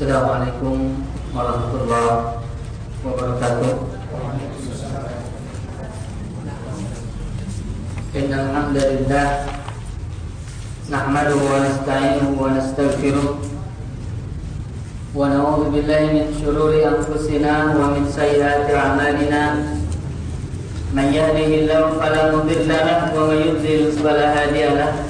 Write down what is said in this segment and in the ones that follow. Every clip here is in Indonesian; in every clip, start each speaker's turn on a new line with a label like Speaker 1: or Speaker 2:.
Speaker 1: Assalamualaikum warahmatullahi wabarakatuh. Innal hamdalillah nahmaduhu wa nasta'inuhu wa nastaghfiruh wa na'udzu billahi min shururi anfusina wa min sayyiati a'malina. Man yahdihillahu fala mudilla lahu wa man yudlil fala hadiya lahu.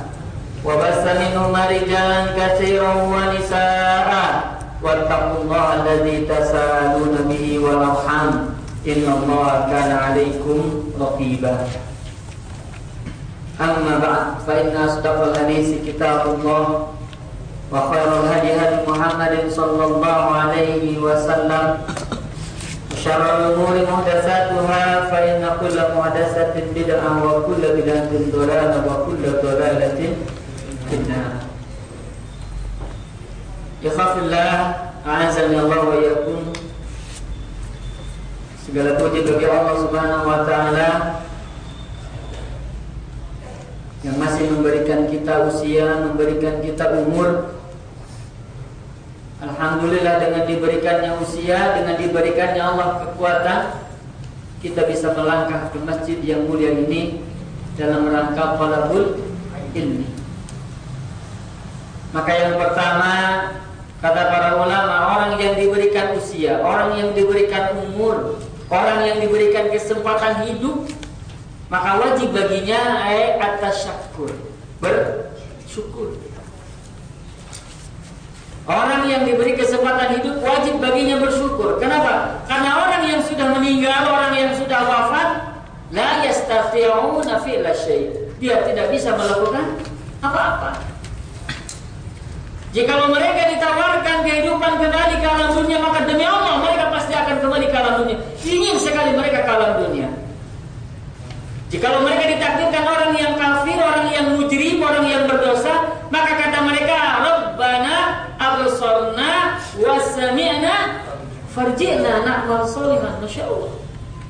Speaker 1: وبث منهما رجالا كثيرا ونساء واتقوا الله الذي تساءلون به والارحام ان الله كان عليكم رقيبا اما بعد فان اصدق الحديث كتاب الله وخير الهدي هدي محمد صلى الله عليه وسلم وشر الامور محدثاتها فان كل محدثه بدعه وكل بدعه ضلاله وكل ضلاله finnar. Ikhafillah, a'azani Allah wa yakum. Segala puji bagi Allah Subhanahu wa taala yang masih memberikan kita usia, memberikan kita umur. Alhamdulillah dengan diberikannya usia, dengan diberikannya Allah kekuatan, kita bisa melangkah ke masjid yang mulia ini dalam rangka talabul ilmi. Maka yang pertama kata para ulama orang yang diberikan usia, orang yang diberikan umur, orang yang diberikan kesempatan hidup, maka wajib baginya ay atas syakur, bersyukur. Orang yang diberi kesempatan hidup wajib baginya bersyukur. Kenapa? Karena orang yang sudah meninggal, orang yang sudah wafat, la yastati'una fi'la syai'. Dia tidak bisa melakukan apa-apa. Jika mereka ditawarkan kehidupan kembali ke alam dunia, maka demi Allah mereka pasti akan kembali ke alam dunia. Ingin sekali mereka ke alam dunia. Jika mereka ditakdirkan orang yang kafir, orang yang mujrim, orang yang berdosa, maka kata mereka, Rabbana absarna wa sami'na farji'na na'mal sholihan. Masya Allah.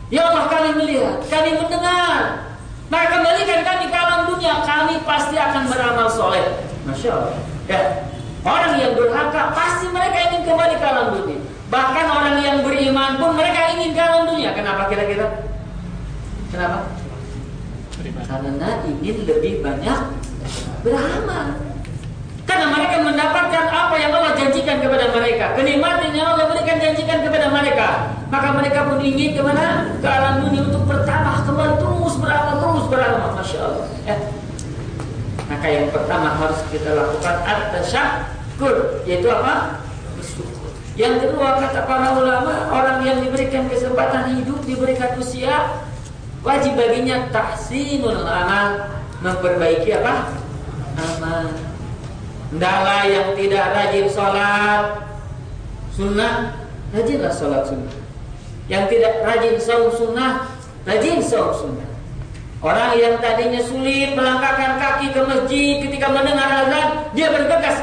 Speaker 1: Ya Allah kami melihat, kami mendengar. Maka kembalikan kami ke alam dunia, kami pasti akan beramal soleh. Masya Allah. Ya, Orang yang durhaka pasti mereka ingin kembali ke alam dunia. Bahkan orang yang beriman pun mereka ingin ke alam dunia. Kenapa kira-kira? Kenapa? Karena ingin lebih banyak beramal. Karena mereka mendapatkan apa yang Allah janjikan kepada mereka. Kenikmatan yang Allah berikan janjikan kepada mereka. Maka mereka pun ingin ke mana? Ke alam dunia untuk bertambah kembali terus beramal, terus beramal. Masya Allah. Eh, maka yang pertama harus kita lakukan at-tasyakur, yaitu apa? Bersyukur. Yang kedua kata para ulama, orang yang diberikan kesempatan hidup, diberikan usia, wajib baginya tahsinul amal, memperbaiki apa? Amal. Hendaklah yang tidak rajin sholat sunnah, rajinlah sholat sunnah. Yang tidak rajin saum sunnah, rajin saum sunnah. Orang yang tadinya sulit melangkahkan kaki ke masjid ketika mendengar azan, dia bergegas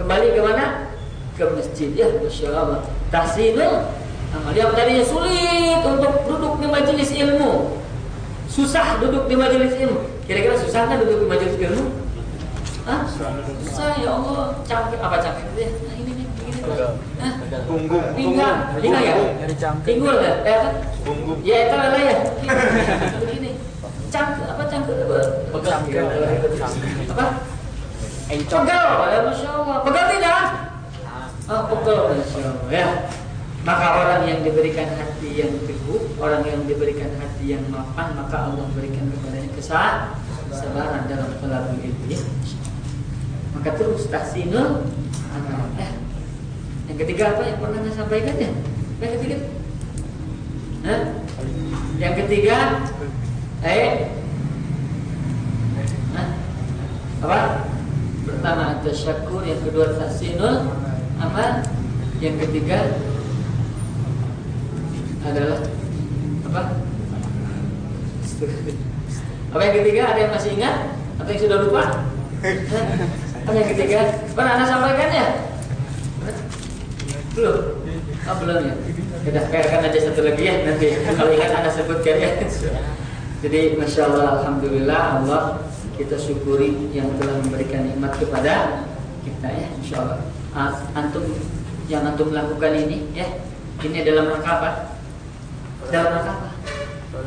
Speaker 1: kembali ke mana? Ke masjid. Ya, masya Allah. Tahsinul amal. Yang tadinya sulit untuk duduk di majelis ilmu, susah duduk di majelis ilmu. Kira-kira susah kan duduk di majelis ilmu? Hah? Susah ya Allah. Capek apa capek? Nah, ini?
Speaker 2: Punggung.
Speaker 1: Pinggang, pinggang ya? Pinggul ya? Eh, apa?
Speaker 2: Punggung.
Speaker 1: Ya itu lah ya. Begini. Cangkir apa cangkir apa?
Speaker 2: Cangkir.
Speaker 1: Apa?
Speaker 2: Encok.
Speaker 1: Pegal, ya Masya Allah. Pegal tidak? Oh, pegal, Masya Allah. Ya. Maka orang yang diberikan hati yang teguh, orang yang diberikan hati yang mapan, maka Allah berikan kepadanya kesah, kesabaran dalam ilmu. Ya. Maka terus tahsinul amal. Eh, yang ketiga apa yang pernah saya sampaikan ya? Yang ketiga? Hah? Yang ketiga, eh, Hah? apa? Pertama itu tasyakur, yang kedua tahsinul amal, yang ketiga adalah apa? Apa yang ketiga? Ada yang masih ingat? Atau yang sudah lupa? Apa yang ketiga? Pernah anda sampaikan ya? Belum? Oh, belum ya? Sudah biarkan aja satu lagi ya nanti kalau ingat anda sebutkan ya. Jadi masya Allah, alhamdulillah Allah kita syukuri yang telah memberikan nikmat kepada kita ya, insya Allah. Antum yang antum lakukan ini ya, ini dalam rangka apa? Dalam rangka apa?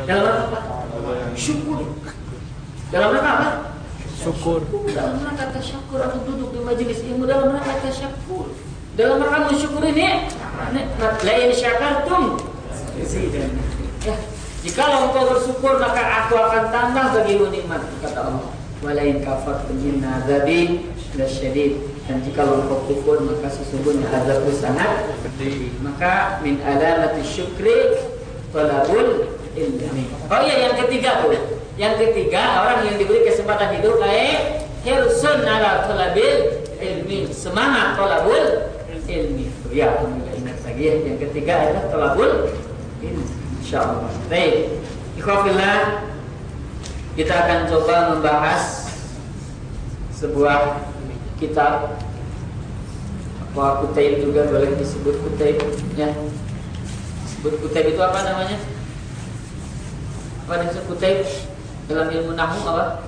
Speaker 1: Dalam rangka apa? Syukur. Dalam rangka apa?
Speaker 2: Syukur.
Speaker 1: Dalam rangka tasyakur atau duduk di majelis ilmu dalam rangka tasyakur. Dalam rangka mensyukur ini, la in syakartum Ya, jika engkau bersyukur maka aku akan tambah bagimu nikmat kata Allah. Walain kafartum inna azabi lasyadid. Dan jika engkau kufur maka sesungguhnya azabku sangat pedih. Maka min alamati syukri talabul ilmi. Oh iya yang ketiga tuh. Yang ketiga orang yang diberi kesempatan hidup baik hirsun ala talabil ilmi. Semangat talabul ilmi. Ya, alhamdulillah ingat lagi ya. Yang ketiga adalah talabul ilmi. Insyaallah. Baik. Ikhwafillah kita akan coba membahas sebuah kitab Wah Kutaib juga boleh disebut Kutaib ya. Disebut Kutaib itu apa namanya? Apa yang disebut Kutaib dalam ilmu nahu apa?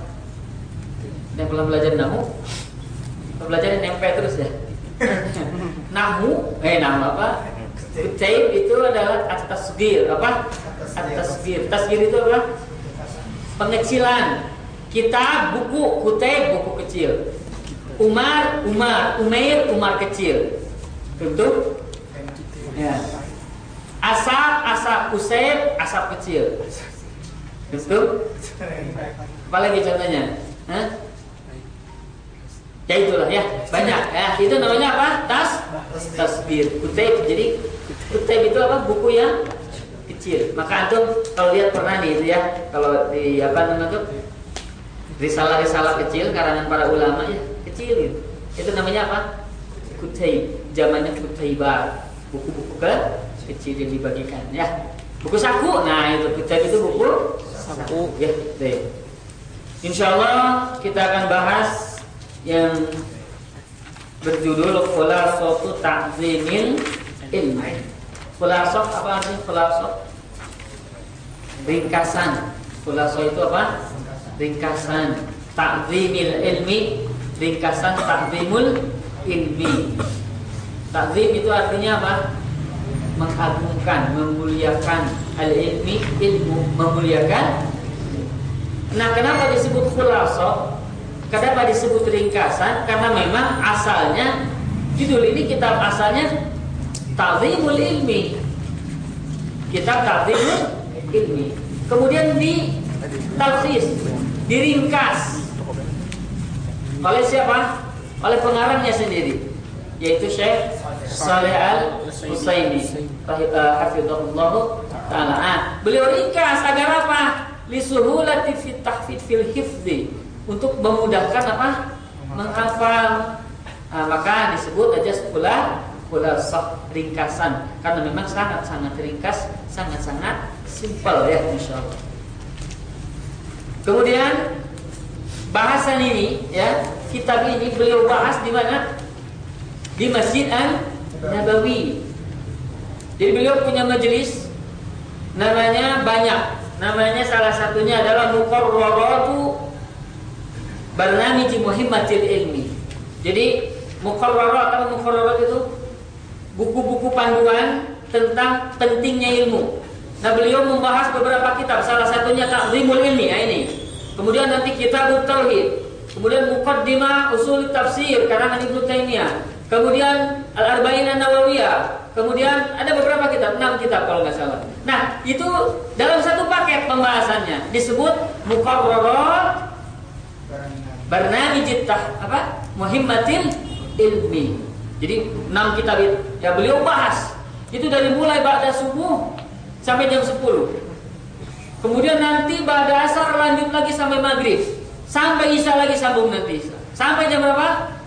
Speaker 1: Yang pernah belajar nahu? Belajar NMP terus ya. Nahu, eh nahu apa? Kutaib itu adalah at-tasgir apa? At-tasgir. Tasgir itu apa? Pengecilan. Kita buku Kutaib buku kecil. Umar, Umar, Umair, Umar kecil. Tentu? Ya. Asap, asap Usaid, asap kecil. Tentu? Apalagi contohnya? Hah? Ya itulah ya, banyak ya. Itu namanya apa? Tas tasbir. Kutaib. Jadi kutaib itu apa? Buku yang kecil. Maka antum kalau lihat pernah nih itu ya, kalau di apa namanya tuh risalah-risalah kecil karangan para ulama ya kecil gitu. Itu namanya apa? Kutaib. Zamannya kutaibat. Buku-buku ke kecil yang dibagikan ya. Buku saku. Nah, itu kutaib itu buku saku ya. Deh. Insya Allah kita akan bahas yang berjudul Khulasatu Ta'zimil Ilmi. Khulasat apa artinya khulasat? Ringkasan. Khulasat itu apa? Ringkasan. Ta'zimil ilmi ringkasan takzimul ilmi. Takzim itu artinya apa? Mengagungkan, memuliakan al ilmi ilmu, memuliakan. Nah, kenapa disebut khulasah? Kenapa disebut ringkasan? Karena memang asalnya judul ini kitab asalnya Ta'zimul Ilmi. Kitab Ta'zimul Ilmi. Kemudian di talkhis, diringkas oleh siapa? Oleh pengarangnya sendiri, yaitu Syekh Saleh Al Husaini hafizahullah taala. Beliau ringkas agar apa? Tahfid fil untuk memudahkan apa? menghafal. Nah, maka disebut aja sekolah khulasah ringkasan karena memang sangat-sangat ringkas, sangat-sangat simpel ya insyaallah. Kemudian bahasan ini ya, kitab ini beliau bahas di mana? Di Masjid An Nabawi. Jadi beliau punya majelis namanya banyak. Namanya salah satunya adalah Muqarraratu Barnamij Muhimmatil Ilmi. Jadi Muqarrarat atau Muqarrarat itu buku-buku panduan tentang pentingnya ilmu. Nah beliau membahas beberapa kitab, salah satunya Ta'zimul Ilmi, ya ini. Kemudian nanti Kitab Tauhid, kemudian Muqaddimah Usul Tafsir karangan Ibnu Taimiyah, kemudian Al-Arba'in An-Nawawiyah, kemudian ada beberapa kitab, enam kitab kalau nggak salah. Nah, itu dalam satu paket pembahasannya disebut Muqarrarat Barnamij apa? Muhimmatil Ilmi. Jadi enam kitab itu ya beliau bahas. Itu dari mulai pada subuh sampai jam 10. Kemudian nanti pada asar lanjut lagi sampai maghrib. Sampai isya lagi sambung nanti. Sampai jam berapa?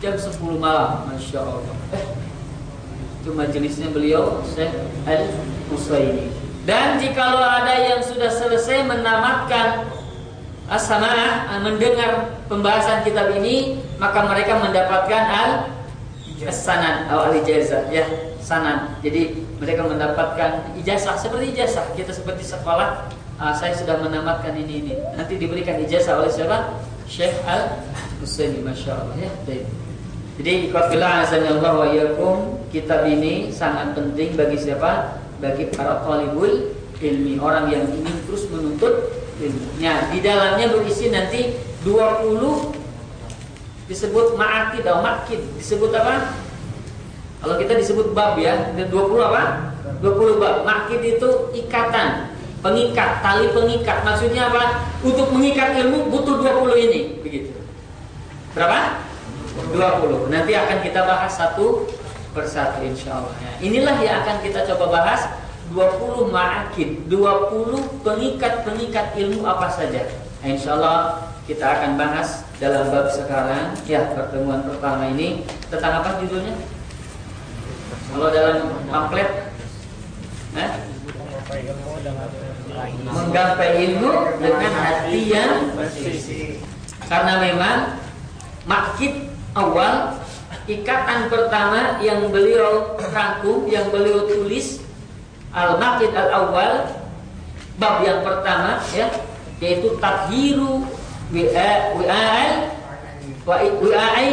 Speaker 1: jam 10 malam, masya Allah. Eh, itu majelisnya beliau Syekh Al Usaini. Dan jikalau ada yang sudah selesai menamatkan as-samaah mendengar pembahasan kitab ini, maka mereka mendapatkan al sanad atau al ijazah ya, sanad. Jadi mereka mendapatkan ijazah seperti ijazah. Kita seperti sekolah uh, saya sudah menamatkan ini ini. Nanti diberikan ijazah oleh siapa? Syekh Al Husaini Masya Allah ya baik. jadi ikhwafillah azanillah wa yakum kitab ini sangat penting bagi siapa? Bagi para talibul ilmi orang yang ingin terus menuntut ilmunya di dalamnya berisi nanti 20 disebut ma'akid atau makid disebut apa kalau kita disebut bab ya, 20 apa? 20 bab. Makid itu ikatan, pengikat, tali pengikat. Maksudnya apa? Untuk mengikat ilmu butuh 20 ini, begitu. Berapa? 20. Nanti akan kita bahas satu persatu insya Allah. Ya. Inilah yang akan kita coba bahas 20 ma'akid, 20 pengikat-pengikat ilmu apa saja. Insya Allah kita akan bahas dalam bab sekarang ya pertemuan pertama ini tentang apa judulnya? Kalau dalam pamflet eh? menggapai ilmu dengan hati yang bersih. Karena memang makit awal ikatan pertama yang beliau rangkum, yang beliau tulis al makit al awal bab yang pertama ya yaitu wi'al wa wi'ai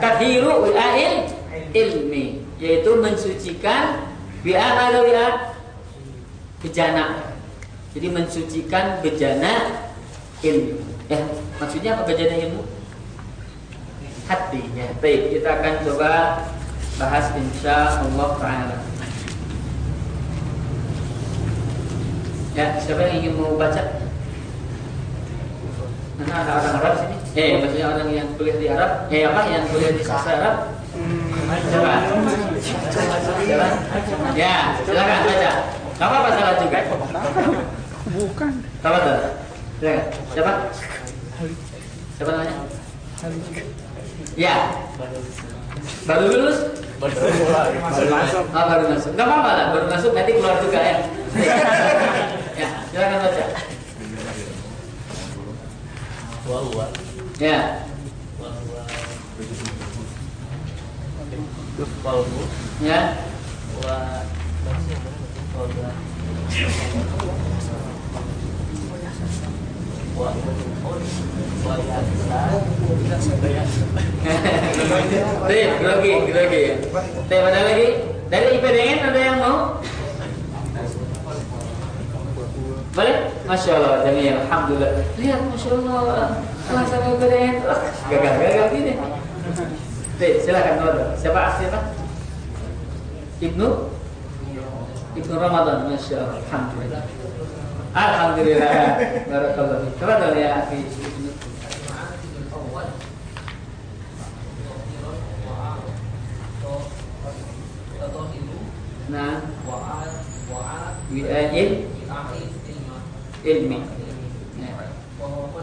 Speaker 1: tathiru wi'ail ilmi yaitu mensucikan atau bi'a bejana. Jadi mensucikan bejana ilmu. Ya, maksudnya apa bejana ilmu? Hati ya. Baik, kita akan coba bahas insya Allah taala. Ya, siapa yang ingin mau baca? Mana ada orang Arab sini? Eh, maksudnya orang yang kuliah di Arab? Eh, apa yang kuliah di sastra Arab? Silakan. Ya, silakan baca. Apa apa salah juga?
Speaker 3: Bukan.
Speaker 1: Apa tuh? Silakan. Siapa? Siapa namanya? Ya. Baru lulus?
Speaker 3: Baru masuk.
Speaker 1: Oh, baru masuk. Gak apa-apa lah, baru masuk nanti keluar juga ya. ya, silakan baca. Ya. Ya.
Speaker 4: wa
Speaker 1: grogi, grogi ya. Ada lagi? Dari IPDN ada yang mau? Boleh? Masya Allah, Jamil. Alhamdulillah. Lihat, Masya Allah. Sama IPDN. Gagal-gagal gini. Teh, silakan Nodo. Siapa aslinya? Ibnu? Ibnu Ramadan, Masya Allah. Alhamdulillah. Alhamdulillah. Barakallah. Coba dong ya, Abi علمي. وهو قول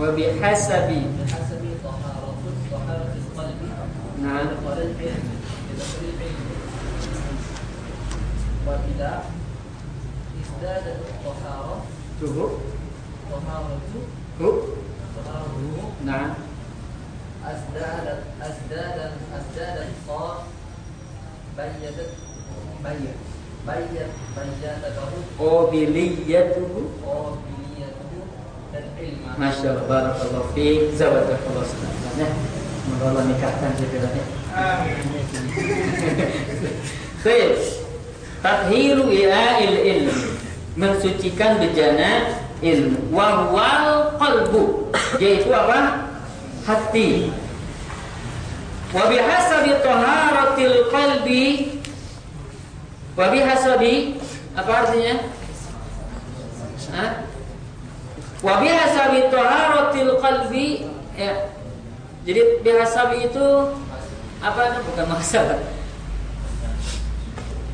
Speaker 1: وبحسب. بحسب طهارة القلب. نعم. ودخول العلم بدخول العلم
Speaker 4: وإذا ازدادت الطهارة طهارة طهارته
Speaker 1: نعم.
Speaker 4: ازدادت ازدادت أزدادت صار بيدت bayat. Bayat bayat atau
Speaker 1: qabiliyatuhu.
Speaker 4: Qabiliyatuhu dan ilmu.
Speaker 1: Masya Allah barakallahu fiik. Zawadakallahu sanatnya semoga Allah nikahkan sebenarnya amin. Baik. Tathiru ila'il ilm mensucikan bejana ilmu. Wahwal qalbu. Yaitu apa? Hati. Wa bihasabi taharatil qalbi Wa bihasabi apa artinya? Hah? Wa bihasabi taharatil qalbi ya. Jadi bihasabi itu apa bukan masalah.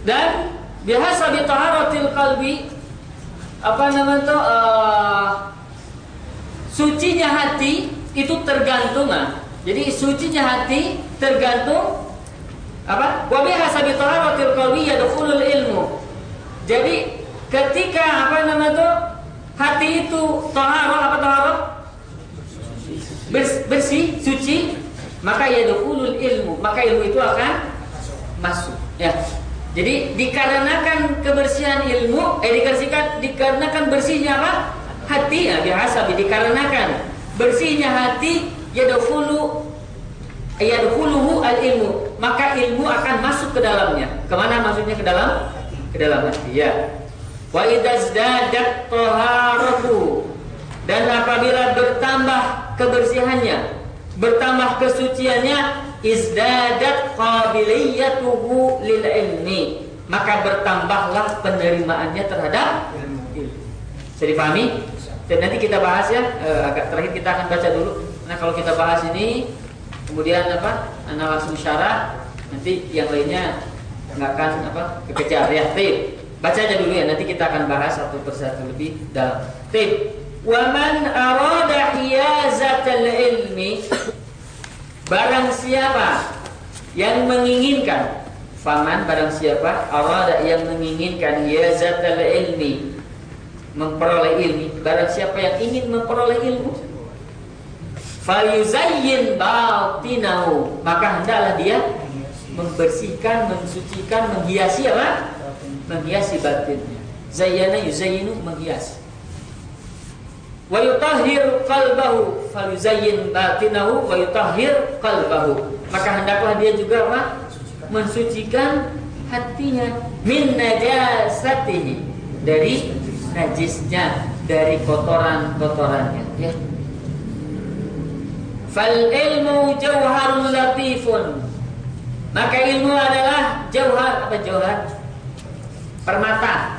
Speaker 1: Dan bihasabi taharatil qalbi apa namanya itu uh, sucinya hati itu tergantung ah. Jadi sucinya hati tergantung apa? Wa bi hasabi taharatil qalbi yadkhulul ilmu. Jadi ketika apa namanya tuh hati itu taharah apa taharah? Bers- bersih, suci, maka yadkhulul ilmu. Maka ilmu itu akan masuk. Ya. Jadi dikarenakan kebersihan ilmu, eh dikarenakan dikarenakan bersihnya apa? Hati ya biasa dikarenakan bersihnya hati yadkhulu yadkhuluhu al ilmu, maka ilmu akan masuk ke dalamnya. Ke mana maksudnya ke dalam? Ke dalam hati ya. Wa dan apabila bertambah kebersihannya, bertambah kesuciannya, izdadat qabiliyatuhu lil ilmi, maka bertambahlah penerimaannya terhadap ilmu. Bisa dipahami? Dan nanti kita bahas ya, eh, agak terakhir kita akan baca dulu. Nah kalau kita bahas ini, kemudian apa? Anda langsung syarah, nanti yang lainnya nggak akan apa kekejar ya. Tip. Baca aja dulu ya, nanti kita akan bahas satu persatu lebih dalam. Tip. Waman arada hiyazatal ilmi Barang siapa yang menginginkan Faman barang siapa arada yang menginginkan hiyazatal ilmi memperoleh ilmu barang siapa yang ingin memperoleh ilmu falyuzayyin batinahu maka hendaklah dia membersihkan mensucikan menghiasi apa? Menghiasi batinnya. Zayyana yuzayyinu menghiasi. Wa yutahhir qalbahu falyuzayyin batinahu wa yutahhir qalbahu. Maka hendaklah dia juga apa? Mensucikan hatinya. Min najasatihi. Dari najisnya dari kotoran-kotorannya. Ya. Fal ilmu jauharun latifun. Maka ilmu adalah jauhar apa jauhar? Permata.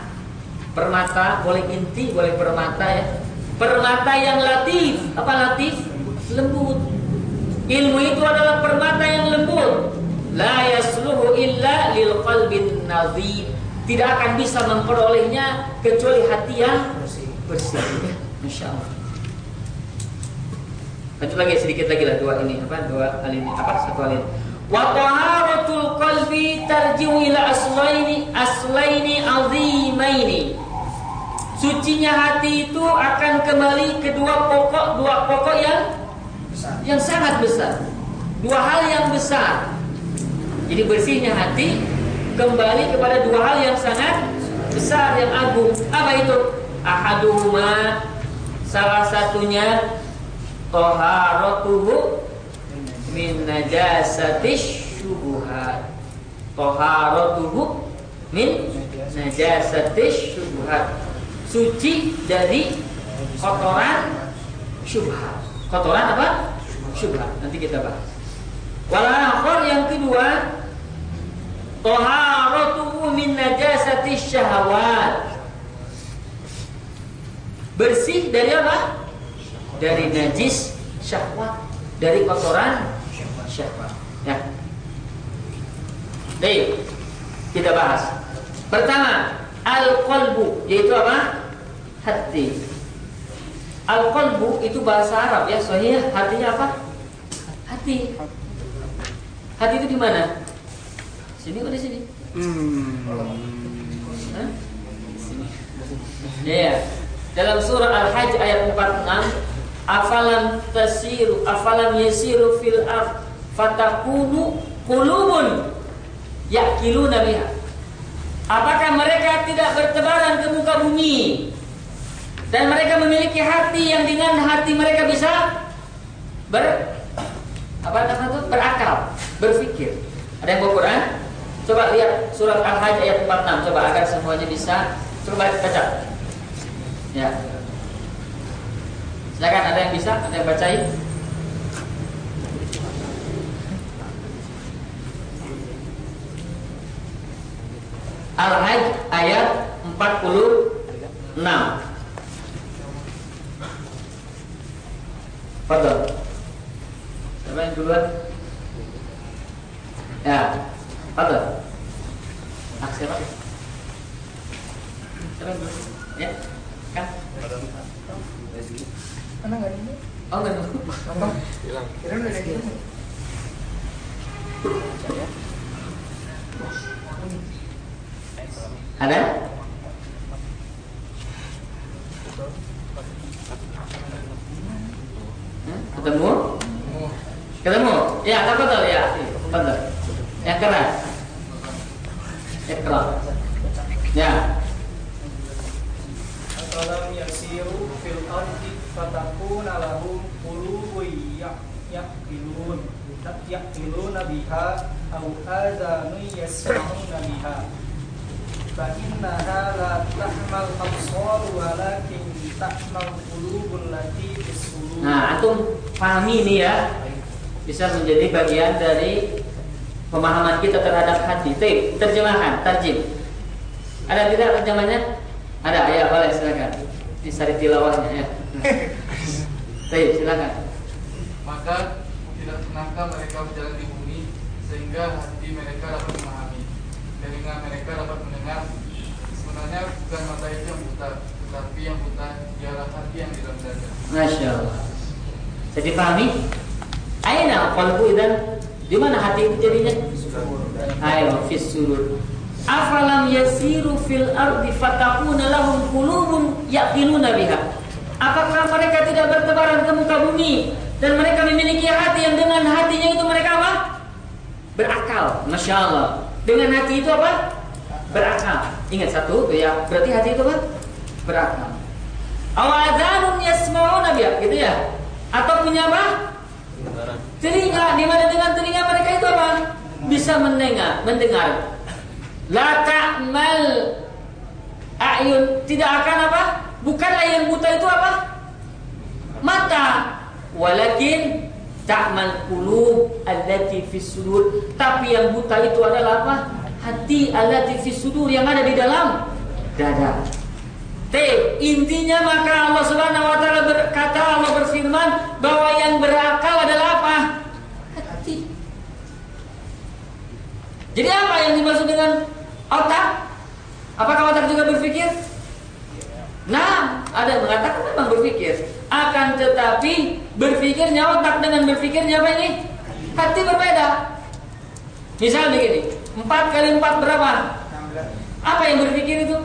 Speaker 1: Permata boleh inti, boleh permata ya. Permata yang latif. Apa latif? Lembut. Ilmu itu adalah permata yang lembut. La yasluhu illa lil qalbin nadhib tidak akan bisa memperolehnya kecuali hati yang bersih. Masya Allah. Lagi sedikit lagi lah dua ini apa dua hal ini apa satu hal ini. Wa taharatul qalbi tarji'u ila aslaini aslaini azimaini. Sucinya hati itu akan kembali ke dua pokok dua pokok yang yang sangat besar. Dua hal yang besar. Jadi bersihnya hati kembali kepada dua hal yang sangat besar yang agung. Apa itu? Ahaduhuma salah satunya toharatuhu min najasatish syubuhat. Toharatuhu min najasatish syubuhat. Suci dari kotoran syubhat. Kotoran apa? Syubhat. Nanti kita bahas. Walakhor yang kedua Toharatuhu min najasati syahwat. Bersih dari apa? Dari najis syahwat, dari kotoran syahwat. Ya. Baik. Kita bahas. Pertama, al-qalbu yaitu apa? Hati. Al-qalbu itu bahasa Arab ya, soalnya artinya apa? Hati. Hati itu di mana? Sini kok di sini?
Speaker 3: Hmm.
Speaker 1: Sini. Ya. Dalam surah Al-Hajj ayat 46, afalam tasiru afalam yasiru fil ard fatakunu qulubun yakiluna biha. Apakah mereka tidak bertebaran ke muka bumi dan mereka memiliki hati yang dengan hati mereka bisa ber apa namanya berakal, berpikir. Ada yang bawa Quran? Coba lihat surat Al-Hajj ayat 46 coba agar semuanya bisa coba baca. Ya. Silakan ada yang bisa, ada yang bacain? Al-Hajj ayat 46. Fadal. Siapa yang duluan? Ya, Fadal. Ah, siapa? Siapa yang duluan? Ya. Kan?
Speaker 2: Mana nggak ini?
Speaker 1: Oh.
Speaker 2: Apa? Kira udah ada.
Speaker 1: Ada? Hah? Ketemu? Ketemu? Ya, apa tuh ya? Betul. Yang keras. Ikra. Ya.
Speaker 3: Afalam yasiru fil ardi fatakuna lahum qulubun ya- yaqilun yaqiluna biha aw adhanun yasma'una biha fa innaha la ta'mal absar walakin ta'mal qulubul lati fis sudur
Speaker 1: Nah, antum pahami nih ya. Bisa menjadi bagian dari pemahaman kita terhadap. Tip, terjemahan, tarjim. Ada tidak terjemahnya? Ada, ya boleh silakan. Ini sari tilawahnya ya. Tip, silakan.
Speaker 5: Maka tidak pernahkah mereka berjalan di bumi sehingga hati mereka dapat memahami, telinga mereka dapat mendengar. Sebenarnya bukan mata itu yang buta, tetapi yang buta ialah hati yang di dalam dada.
Speaker 1: Masya Allah. Jadi pahami? Aina qalbu idan? Di mana hati itu jadinya? Ayo, fis surur. Afalam yasiru fil ardi fatakuna lahum qulubun yaqiluna biha. Apakah mereka tidak bertebaran ke muka bumi dan mereka memiliki hati yang dengan hatinya itu mereka apa? Berakal. Masya Allah. Dengan hati itu apa? Berakal. Ingat satu, ya. Berarti hati itu apa? Berakal. Awadhanun yasma'una biha, gitu ya? Atau punya apa? Telinga, di mana dengan telinga mereka itu apa? Bisa mendengar, mendengar. La ta'mal a'yun, tidak akan apa? Bukanlah yang buta itu apa? Mata. Walakin ta'mal qulub allati fis sudur. Tapi yang buta itu adalah apa? Hati allati fis sudur yang ada di dalam dada. T. Intinya maka Allah Subhanahu wa taala berkata Allah berfirman bahwa yang berakal adalah apa? Hati. Jadi apa yang dimaksud dengan otak? Apakah otak juga berpikir? Nah, ada yang mengatakan memang berpikir. Akan tetapi berpikirnya otak dengan berpikirnya apa ini? Hati berbeda. Misal begini, 4 kali 4 berapa? Apa yang berpikir itu?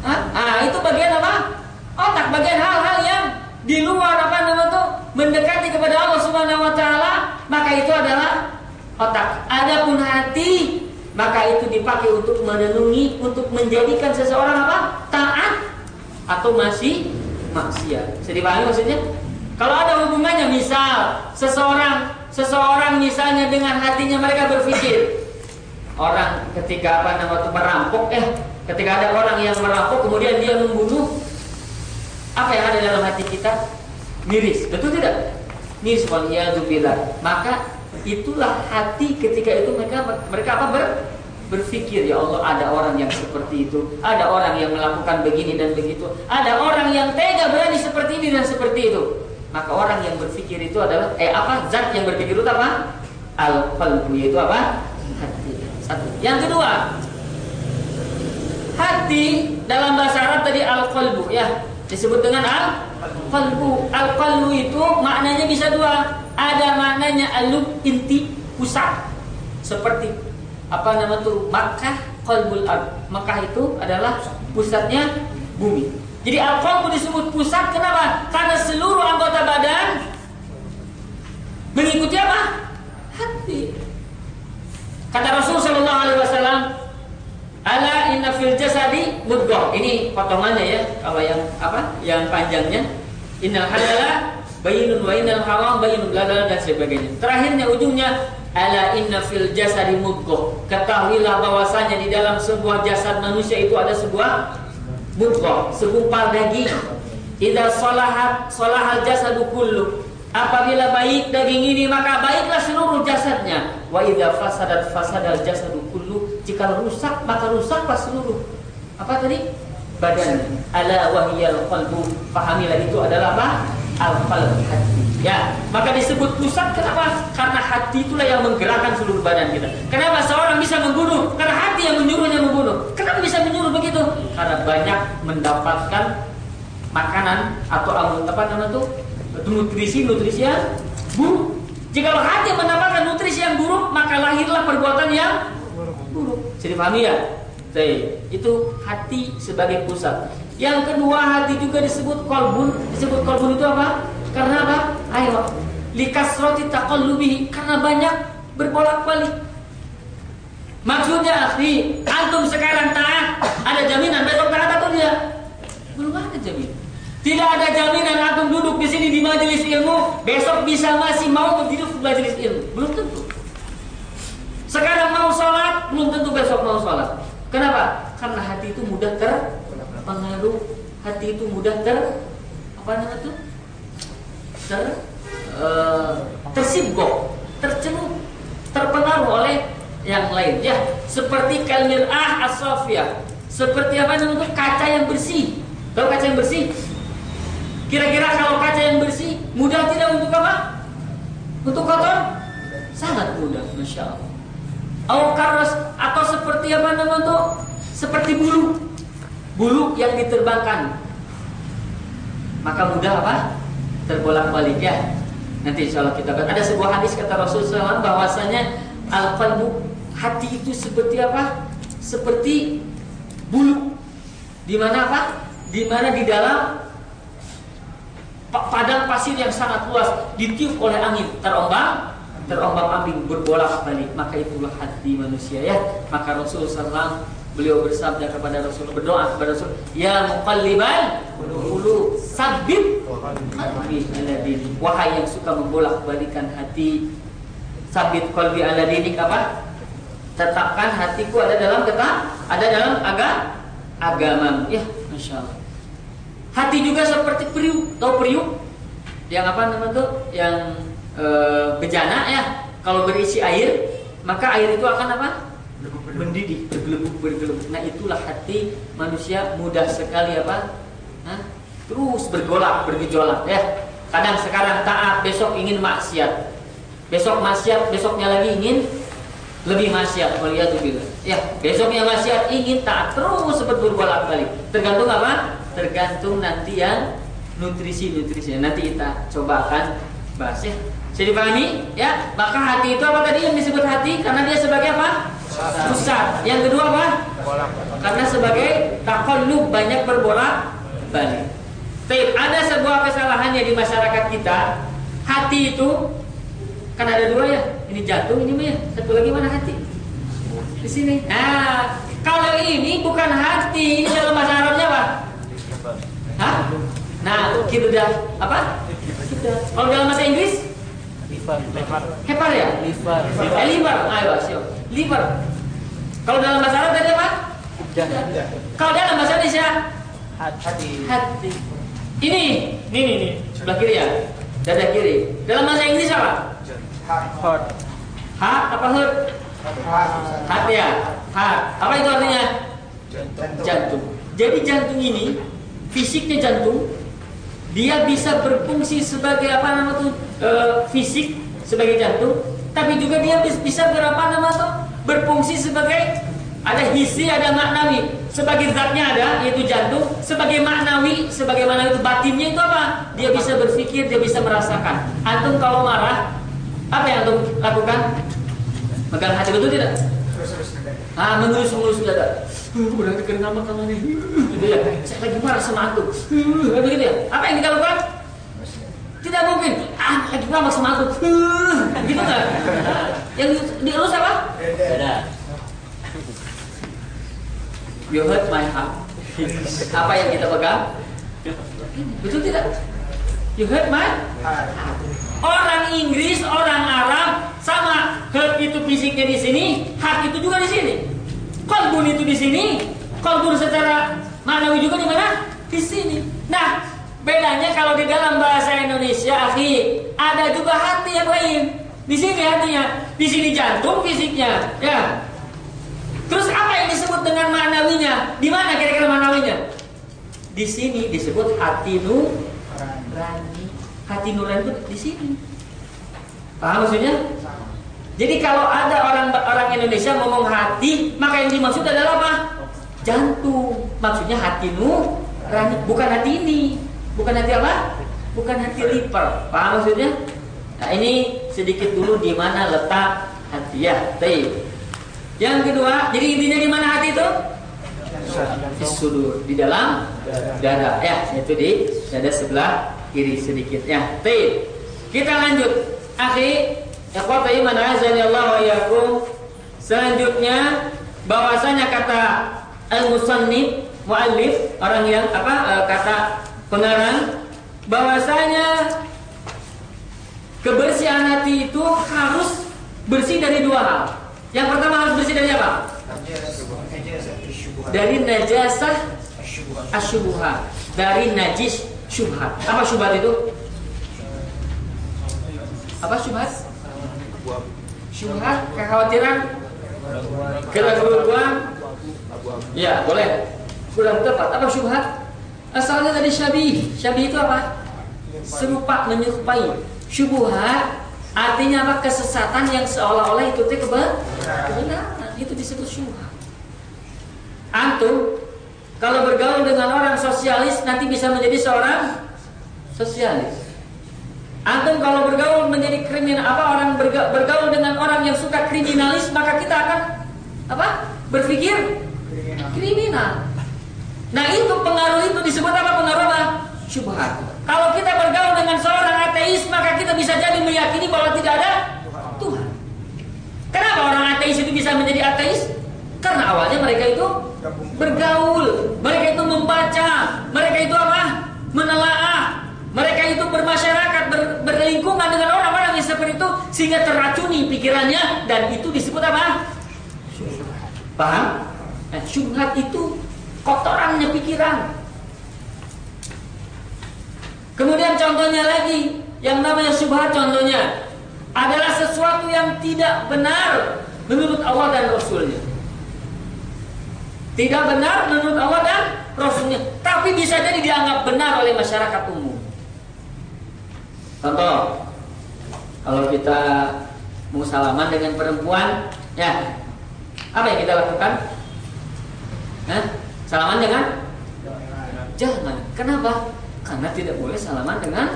Speaker 1: Hah? Ah, itu bagian apa? Otak, bagian hal-hal yang di luar apa namanya itu mendekati kepada Allah Subhanahu wa taala, maka itu adalah otak. Adapun hati, maka itu dipakai untuk merenungi, untuk menjadikan seseorang apa? taat atau masih maksiat. Dipahami maksudnya? Kalau ada hubungannya misal seseorang seseorang misalnya dengan hatinya mereka berpikir orang ketika apa namanya itu merampok eh ketika ada orang yang merampok kemudian dia membunuh apa yang ada dalam hati kita? Miris. Betul tidak? Miris. Waliyadzubillah maka itulah hati ketika itu mereka mereka apa ber, berpikir ya Allah ada orang yang seperti itu. Ada orang yang melakukan begini dan begitu. Ada orang yang tega berani seperti ini dan seperti itu. Maka orang yang berpikir itu adalah eh apa? Zat yang berpikir itu apa? Al qalbu yaitu apa? Hati. Satu. Yang kedua hati dalam bahasa Arab tadi al qalbu ya. Disebut dengan al qalbu al qalbu itu maknanya bisa dua. Ada maknanya alub inti pusat. Seperti apa nama tuh Makkah qalbul ard Makkah itu adalah pusatnya bumi jadi al qalbu disebut pusat kenapa karena seluruh anggota badan mengikuti apa hati kata Rasul Shallallahu Alaihi Wasallam Ala inna fil jasadi mudghah. Ini potongannya ya. Kalau yang apa? Yang panjangnya innal halala bayyinun wa innal haram bayyinun bla dan sebagainya. Terakhirnya ujungnya ala inna fil jasadi mudghah. Ketahuilah bahwasanya di dalam sebuah jasad manusia itu ada sebuah mudghah, segumpal daging. Idza salahat salahal jasadu kullu. Apabila baik daging ini maka baiklah seluruh jasadnya. Wa idza fasadat fasadal jasadu kullu. Jika rusak maka rusaklah seluruh apa tadi? badan. Ala wahiyal qalbu. Pahamilah itu adalah apa? Al qalb hati. Ya, maka disebut pusat kenapa? Karena hati itulah yang menggerakkan seluruh badan kita. Kenapa seorang bisa membunuh? Karena hati yang menyuruhnya membunuh. Kenapa bisa menyuruh begitu? Karena banyak mendapatkan makanan atau apa namanya tuh nutrisi nutrisi yang buruk. Jika hati mendapatkan nutrisi yang buruk, maka lahirlah perbuatan yang buruk. Jadi pahami ya? Jadi, itu hati sebagai pusat. Yang kedua hati juga disebut kolbun. Disebut kolbun itu apa? Karena apa? Ayo. Likasroti taqallubihi karena banyak berbolak-balik. Maksudnya akhi, antum sekarang taat, ada jaminan besok taat atau tidak? Belum ada jaminan. Tidak ada jaminan antum duduk di sini di majelis ilmu, besok bisa masih mau berdiri di majelis ilmu. Belum tentu. Sekarang mau sholat, belum tentu besok mau sholat. Kenapa? Karena hati itu mudah terpengaruh, hati itu mudah ter apa namanya itu? Ter uh, tersibuk, tercelup, terpengaruh oleh yang lain. Ya, seperti kalmirah asofia, seperti apa namanya itu kaca yang bersih. Tahu kaca yang bersih? Kira-kira kalau kaca yang bersih mudah tidak untuk apa? Untuk kotor? Sangat mudah, masya Allah. Atau seperti apa namanya tuh? Seperti bulu, bulu yang diterbangkan. Maka mudah apa? Terbolak-balik ya. Nanti insya Allah kita bahas. Ada sebuah hadis kata Rasulullah SAW bahwasanya al qalbu hati itu seperti apa? Seperti bulu. Di mana apa? Di mana di dalam padang pasir yang sangat luas ditiup oleh angin terombang terombang ambing berbolak balik maka itulah hati manusia ya maka Rasulullah SAW beliau bersabda kepada Rasul berdoa kepada Rasul ya muqallibal qulub sabit qalbi ala dini wahai yang suka membolak balikan hati sabit qalbi ala dini apa tetapkan hatiku ada dalam kata ada dalam agama agama ya masya Allah Hati juga seperti periuk, tahu periuk? Yang apa namanya tuh? Yang e, bejana ya. Kalau berisi air, maka air itu akan apa? Mendidih, bergelembung, bergelembung. Nah itulah hati manusia mudah sekali apa? Hah? Terus bergolak, bergejolak ya. Kadang sekarang taat, besok ingin maksiat. Besok maksiat, besoknya lagi ingin lebih maksiat. Waliyatubillah. Ya, besoknya maksiat ingin taat terus seperti berbolak-balik. Tergantung apa? tergantung nanti yang nutrisi-nutrisi. Nanti kita coba akan bahas ya. Jadi dipahami ya? Maka hati itu apa tadi yang disebut hati? Karena dia sebagai apa? Pusat. Yang kedua apa? Karena sebagai takallub banyak berbolak balik. Tapi ada sebuah kesalahannya di masyarakat kita. Hati itu kan ada dua ya. Ini jantung ini mah ya. Satu lagi mana hati? Di sini. Nah, kalau ini bukan hati, ini dalam bahasa Arabnya apa? Hah? Nah, kita udah apa? Kita. Kalau dalam bahasa Inggris?
Speaker 3: Liver. Liver.
Speaker 1: Hepar ya?
Speaker 3: Liver.
Speaker 1: Eh, liver. Ayo, siap. Liver. Kalau dalam bahasa Arab tadi apa? Kalau dalam bahasa Indonesia?
Speaker 3: Hati.
Speaker 1: Hati. Ini, ini, ini, ini. Sebelah kiri ya. Dada kiri. Dalam bahasa Inggris apa?
Speaker 3: Heart.
Speaker 1: Heart apa heart? Heart ya. Heart. Apa itu artinya? Jantung. Jadi jantung ini fisiknya jantung dia bisa berfungsi sebagai apa nama tuh e, fisik sebagai jantung tapi juga dia bisa berapa nama tuh? Berfungsi sebagai ada hisi ada maknawi. Sebagai zatnya ada yaitu jantung. Sebagai maknawi sebagai mana itu batinnya itu apa? Dia bisa berpikir dia bisa merasakan. Antum kalau marah apa yang antum lakukan? Megang hati betul tidak? Ah mengelus mengelus dada udah dikerin nama kamu nih saya lagi marah sama uh, begitu ya? Apa yang kita lakukan tidak mungkin. Ah lagi marah sama aku. Gitu nggak? Yang dielus apa
Speaker 4: Beda.
Speaker 1: you hurt my heart. Apa yang kita pegang? Betul tidak? You hurt my heart. Orang Inggris orang Arab sama hurt itu fisiknya di sini heart itu juga di sini. Kolbun itu di sini, kolbun secara manawi juga di mana? Di sini. Nah, bedanya kalau di dalam bahasa Indonesia, akhi, ada juga hati yang lain. Di sini hatinya, di sini jantung fisiknya, ya. Terus apa yang disebut dengan manawinya? Di mana kira-kira manawinya? Di sini disebut hati nurani. Hati nurani itu di sini. Paham maksudnya? Jadi kalau ada orang orang Indonesia ngomong hati, maka yang dimaksud adalah apa? Jantung. Maksudnya hati nu rani, bukan hati ini, bukan hati apa? Bukan hati liper. Paham maksudnya? Nah ini sedikit dulu di mana letak hati ya. Yang kedua, jadi intinya di mana hati itu? Sudur, di dalam dada. Ya, itu di dada sebelah kiri sedikit. Ya, baik. Kita lanjut. Akhi, ikhwata iman azani Allah wa iyyakum. Selanjutnya bahwasanya kata al-musannif muallif orang yang apa eh, kata pengarang bahwasanya kebersihan hati itu harus bersih dari dua hal. Yang pertama harus bersih dari apa? Dari najasah asyubuhat, dari najis syubhat. Apa syubhat itu? Apa syubhat? Syubhat, kekhawatiran, keraguan. Ya, boleh. Kurang tepat. Apa syubhat? Asalnya dari syabih. Syabih itu apa? Serupa, menyerupai. Syubhat artinya apa? Kesesatan yang seolah-olah itu keba- kebenaran. Itu disebut syubhat. Antum kalau bergaul dengan orang sosialis nanti bisa menjadi seorang sosialis. Antum kalau bergaul menjadi kriminal apa orang berga- bergaul dengan orang yang suka kriminalis maka kita akan apa? Berpikir kriminal. Nah itu pengaruh itu disebut apa pengaruh apa? Syubhat. Kalau kita bergaul dengan seorang ateis maka kita bisa jadi meyakini bahwa tidak ada Tuhan. Kenapa orang ateis itu bisa menjadi ateis? Karena awalnya mereka itu bergaul, mereka itu membaca, mereka itu apa? Menelaah, mereka itu bermasyarakat, ber, berlingkungan dengan orang-orang yang seperti itu sehingga teracuni pikirannya dan itu disebut apa? Paham? Nah, syubhat itu kotorannya pikiran. Kemudian contohnya lagi, yang namanya syubhat contohnya adalah sesuatu yang tidak benar menurut Allah dan Rasulnya. Tidak benar menurut Allah dan Rasulnya, tapi bisa jadi dianggap benar oleh masyarakat umum. Contoh, kalau kita mau salaman dengan perempuan, ya apa yang kita lakukan? Hah? Salaman dengan jangan. Kenapa? Karena tidak boleh salaman dengan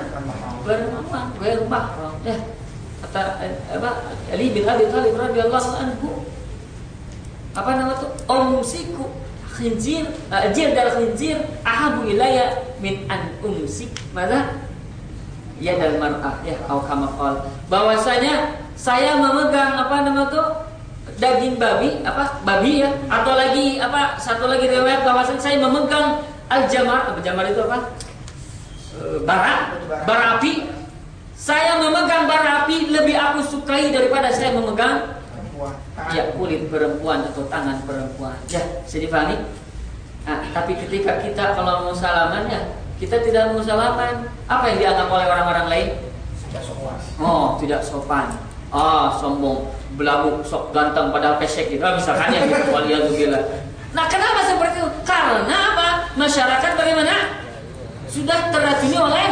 Speaker 1: perempuan, ghair mahram. Ya. Kata eh, apa? Ali bin Abi Thalib radhiyallahu anhu. Apa nama tuh? Umsiku khinzir, uh, jir dal khinzir ahabu ilaya min an umsik. Mana? Ya dal mar'ah ya atau kama. Bahwasanya saya memegang apa nama tuh? Daging babi apa babi ya. Atau lagi apa satu lagi riwayat bahwasanya saya memegang al jamar apa jamar itu apa? E, bara bara api. Saya memegang bara api lebih aku sukai daripada saya memegang ya kulit perempuan atau tangan perempuan. Ya bisa dipahami? Nah, tapi ketika kita kalau mau salaman ya kita tidak mau salaman. Apa yang dianggap oleh orang-orang lain? Oh tidak sopan. Ah sombong belagu sok ganteng padahal pesek gitu. Ah, misalkan ya gitu. Waliyadzubillah nah kenapa seperti itu? Karena apa? Masyarakat bagaimana? Sudah teracuni oleh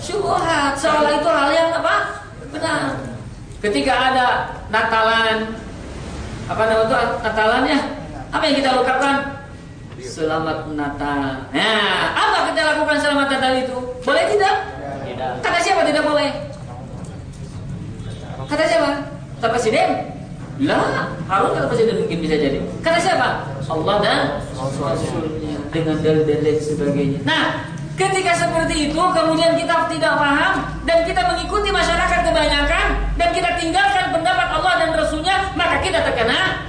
Speaker 1: syubhat. Seolah itu hal yang apa? Benar. Ketika ada Natalan apa nama itu? Natalannya apa yang kita lakukan? Selamat Natal. Nah apa kita lakukan selamat Natal itu? Boleh tidak?
Speaker 3: Tidak.
Speaker 1: kata siapa tidak boleh? Kata siapa kata presiden lah harus kata presiden mungkin bisa jadi kata siapa Allah dan Rasulnya dengan dalil-dalil dan sebagainya nah Ketika seperti itu, kemudian kita tidak paham dan kita mengikuti masyarakat kebanyakan dan kita tinggalkan pendapat Allah dan Rasulnya, maka kita terkena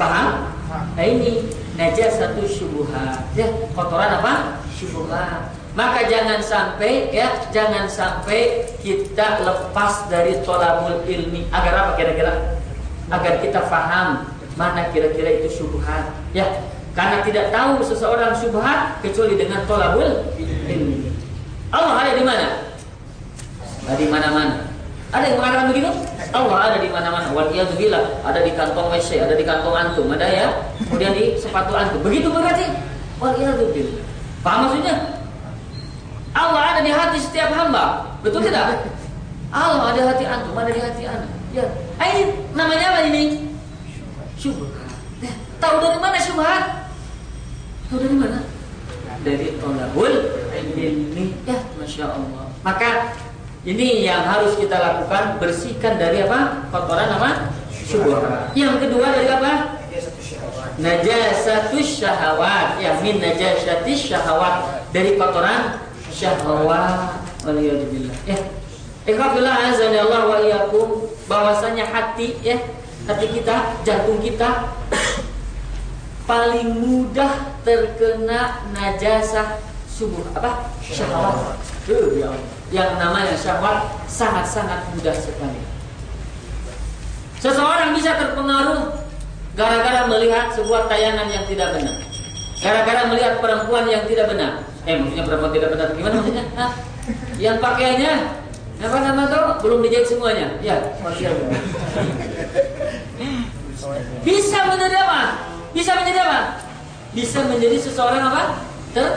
Speaker 1: paham? Nah ini najis satu syubhat, ya kotoran apa? Syubhat. Maka jangan sampai ya, jangan sampai kita lepas dari tolabul ilmi. Agar apa kira-kira? Agar kita paham mana kira-kira itu syubhat. Ya, karena tidak tahu seseorang syubhat kecuali dengan tolabul ilmi. Allah ada di mana? Ada di mana-mana. Ada yang mengatakan begitu? Allah ada di mana-mana. Waliyadzubillah, ada di kantong WC, ada di kantong antum, ada ya. Kemudian di sepatu antum. Begitu berarti? Waliyadzubillah. Paham maksudnya? Allah ada di hati setiap hamba. Betul tidak? Allah ada hati antum, ada di hati antum. Ya. Ah, ini namanya apa ini? Syubhat. Eh, Tahu dari mana syubhat? Tahu dari mana? dari tolabul ilmi. Ya, masya Allah. Maka ini yang harus kita lakukan bersihkan dari apa? Kotoran apa? Syubhat. Yang kedua dari apa? Najasatus syahawat. Ya, min najasatis syahawat dari kotoran syahwat. Waliyadzubillah. Ya. Ikhafillah azani Allah wa iyyakum bahwasanya hati ya, hati kita, jantung kita paling mudah terkena najasah subuh apa? Syahwat. Ya. Yang namanya syahwat sangat-sangat mudah sekali. Seseorang bisa terpengaruh gara-gara melihat sebuah tayangan yang tidak benar. Gara-gara melihat perempuan yang tidak benar. Eh, maksudnya perempuan tidak benar gimana maksudnya? Hah? Yang pakaiannya apa nama tuh? Belum dijahit semuanya. Ya, Bisa menjadi apa? Bisa menjadi apa? Bisa menjadi seseorang apa? Ter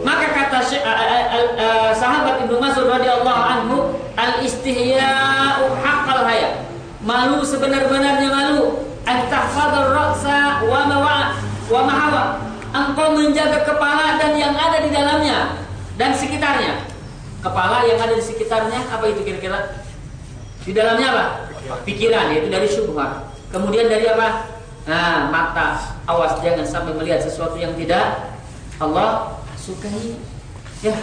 Speaker 1: maka kata sahabat Ibnu Mas'ud radhiyallahu anhu, al istihya'u haqqal haya. Malu sebenar-benarnya malu. Antahfadar ra'sa wa mawa wa mahawa. Engkau menjaga kepala dan yang ada di dalamnya dan sekitarnya. Kepala yang ada di sekitarnya apa itu kira-kira? Di dalamnya apa? Pikiran yaitu dari syubhat. Kemudian dari apa? Nah, mata. Awas jangan sampai melihat sesuatu yang tidak Allah sukai. Ya.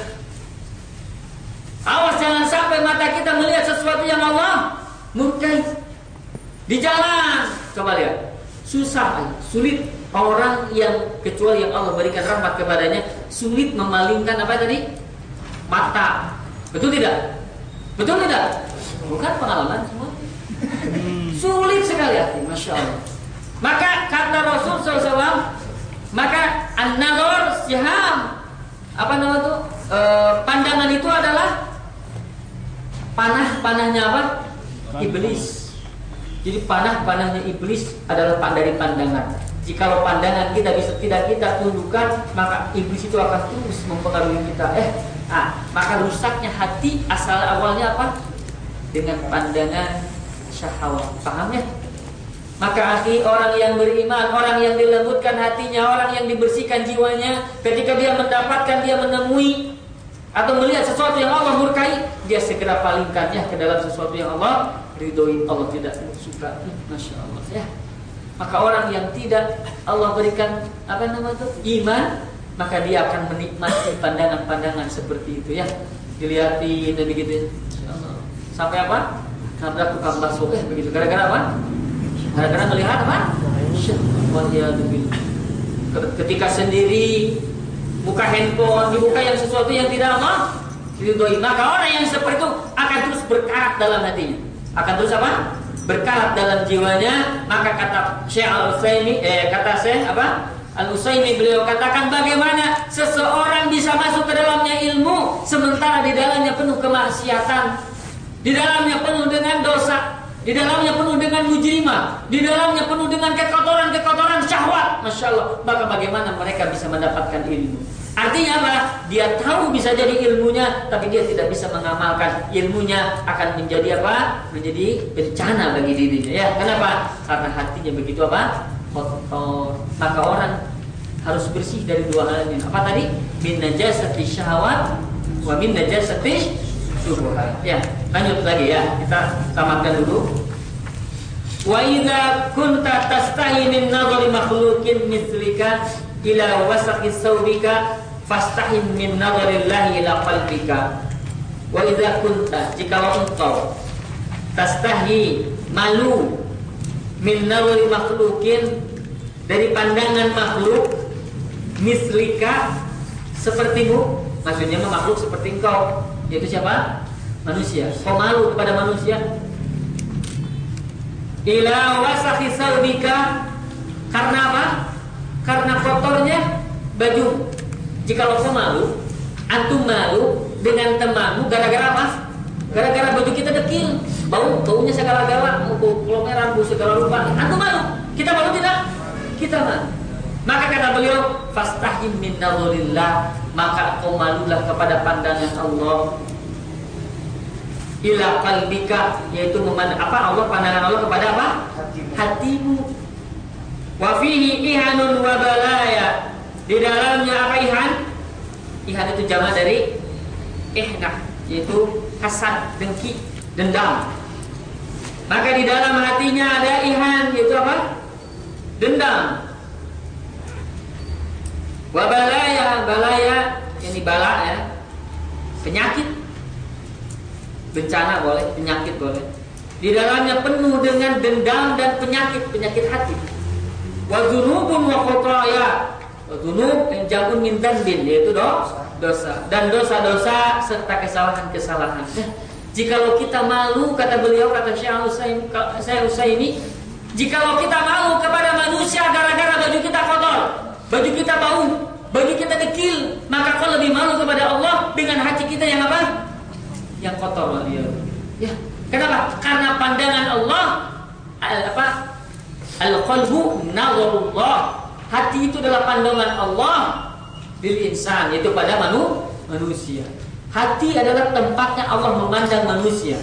Speaker 1: Awas jangan sampai mata kita melihat sesuatu yang Allah murkai. Di jalan, coba lihat. Susah, sulit orang yang kecuali yang Allah berikan rahmat kepadanya sulit memalingkan apa tadi? Mata. Betul tidak? Betul tidak? Bukan pengalaman semua. Sulit sekali hati, masya Allah. Maka kata Rasul SAW, maka an-nazar siham. Apa nama itu? E, pandangan itu adalah panah-panahnya apa? Iblis. Jadi panah-panahnya iblis adalah dari pandangan. Jikalau pandangan kita bisa tidak kita tundukkan, maka iblis itu akan terus mempengaruhi kita. Eh, ah, maka rusaknya hati asal awalnya apa? Dengan pandangan syahwat. Paham ya? Maka hati orang yang beriman, orang yang dilembutkan hatinya, orang yang dibersihkan jiwanya, ketika dia mendapatkan, dia menemui atau melihat sesuatu yang Allah murkai, dia segera palingkannya ke dalam sesuatu yang Allah ridhoi, Allah tidak suka. Masya Allah ya. Maka orang yang tidak Allah berikan apa nama itu iman, maka dia akan menikmati pandangan-pandangan seperti itu ya. Dilihatin dan begitu. Sampai apa? Nabrak tukang bakso eh begitu. Gara-gara apa? Gara-gara melihat apa? Ketika sendiri buka handphone, dibuka yang sesuatu yang tidak Allah ridhoi. Maka orang yang seperti itu akan terus berkarat dalam hatinya. Akan terus apa? Berkarat dalam jiwanya. Maka kata Syekh Al Utsaimin eh kata Syekh apa? Al Utsaimin beliau katakan bagaimana seseorang bisa masuk ke dalamnya ilmu sementara di dalamnya penuh kemaksiatan, di dalamnya penuh dengan dosa, di dalamnya penuh dengan mujrimah, di dalamnya penuh dengan kekotoran-kekotoran syahwat. Masya Allah. Maka bagaimana mereka bisa mendapatkan ilmu? Artinya apa? Dia tahu bisa jadi ilmunya, tapi dia tidak bisa mengamalkan ilmunya akan menjadi apa? Menjadi bencana bagi dirinya. Ya, kenapa? Karena hatinya begitu apa? Kotor. Maka orang harus bersih dari dua hal ini. Apa tadi? Min najasati syahwat wa min najasati syubhat. Ya, lanjut lagi ya. Kita tamatkan dulu. Wa idza kunta tastahi min nadhari makhluqin mithlika ila wasaqi sawbika fastahim min nadharillahi ila qalbika. Wa idza kunta jikalau engkau tastahi malu min nadhari makhluqin dari pandangan makhluk mislika sepertimu maksudnya makhluk seperti engkau yaitu siapa? Manusia. Kau malu kepada manusia? Ila wasakhi saubika karena apa? Karena kotornya baju jika lo malu, antum malu dengan temanmu gara-gara apa? Gara-gara baju kita dekil, bau baunya segala-gala, bau kelomeran, bau segala rupa. Antum malu? Kita malu tidak? Kita malu. Maka kata beliau, fastahim min maka kau malulah kepada pandangan Allah. Ila qalbika yaitu memandang apa Allah pandangan Allah kepada apa? Hatimu. Wa fihi ihanun wa balaya Di dalamnya apa ihan? Ihan itu jama dari ihna, yaitu hasad, dengki, dendam. Maka di dalam hatinya ada ihan, yaitu apa? Dendam. Wabalaya, balaya, ini bala ya, penyakit, bencana boleh, penyakit boleh. Di dalamnya penuh dengan dendam dan penyakit, penyakit hati. Wazunubun wa khotoya. Wazunub yang jamun min bin yaitu dosa. dan dosa-dosa serta kesalahan-kesalahan. Nah, jikalau kita malu kata beliau kata Syekh Usaim saya Usaimi, jikalau kita malu kepada manusia gara-gara baju kita kotor, baju kita bau, baju kita dekil, maka kau lebih malu kepada Allah dengan hati kita yang apa? Yang kotor dia. Ya, kenapa? Karena pandangan Allah apa? Al-qalbu nazarullah. Hati itu adalah pandangan Allah bil insan, yaitu pada manu, manusia. Hati adalah tempatnya Allah memandang manusia.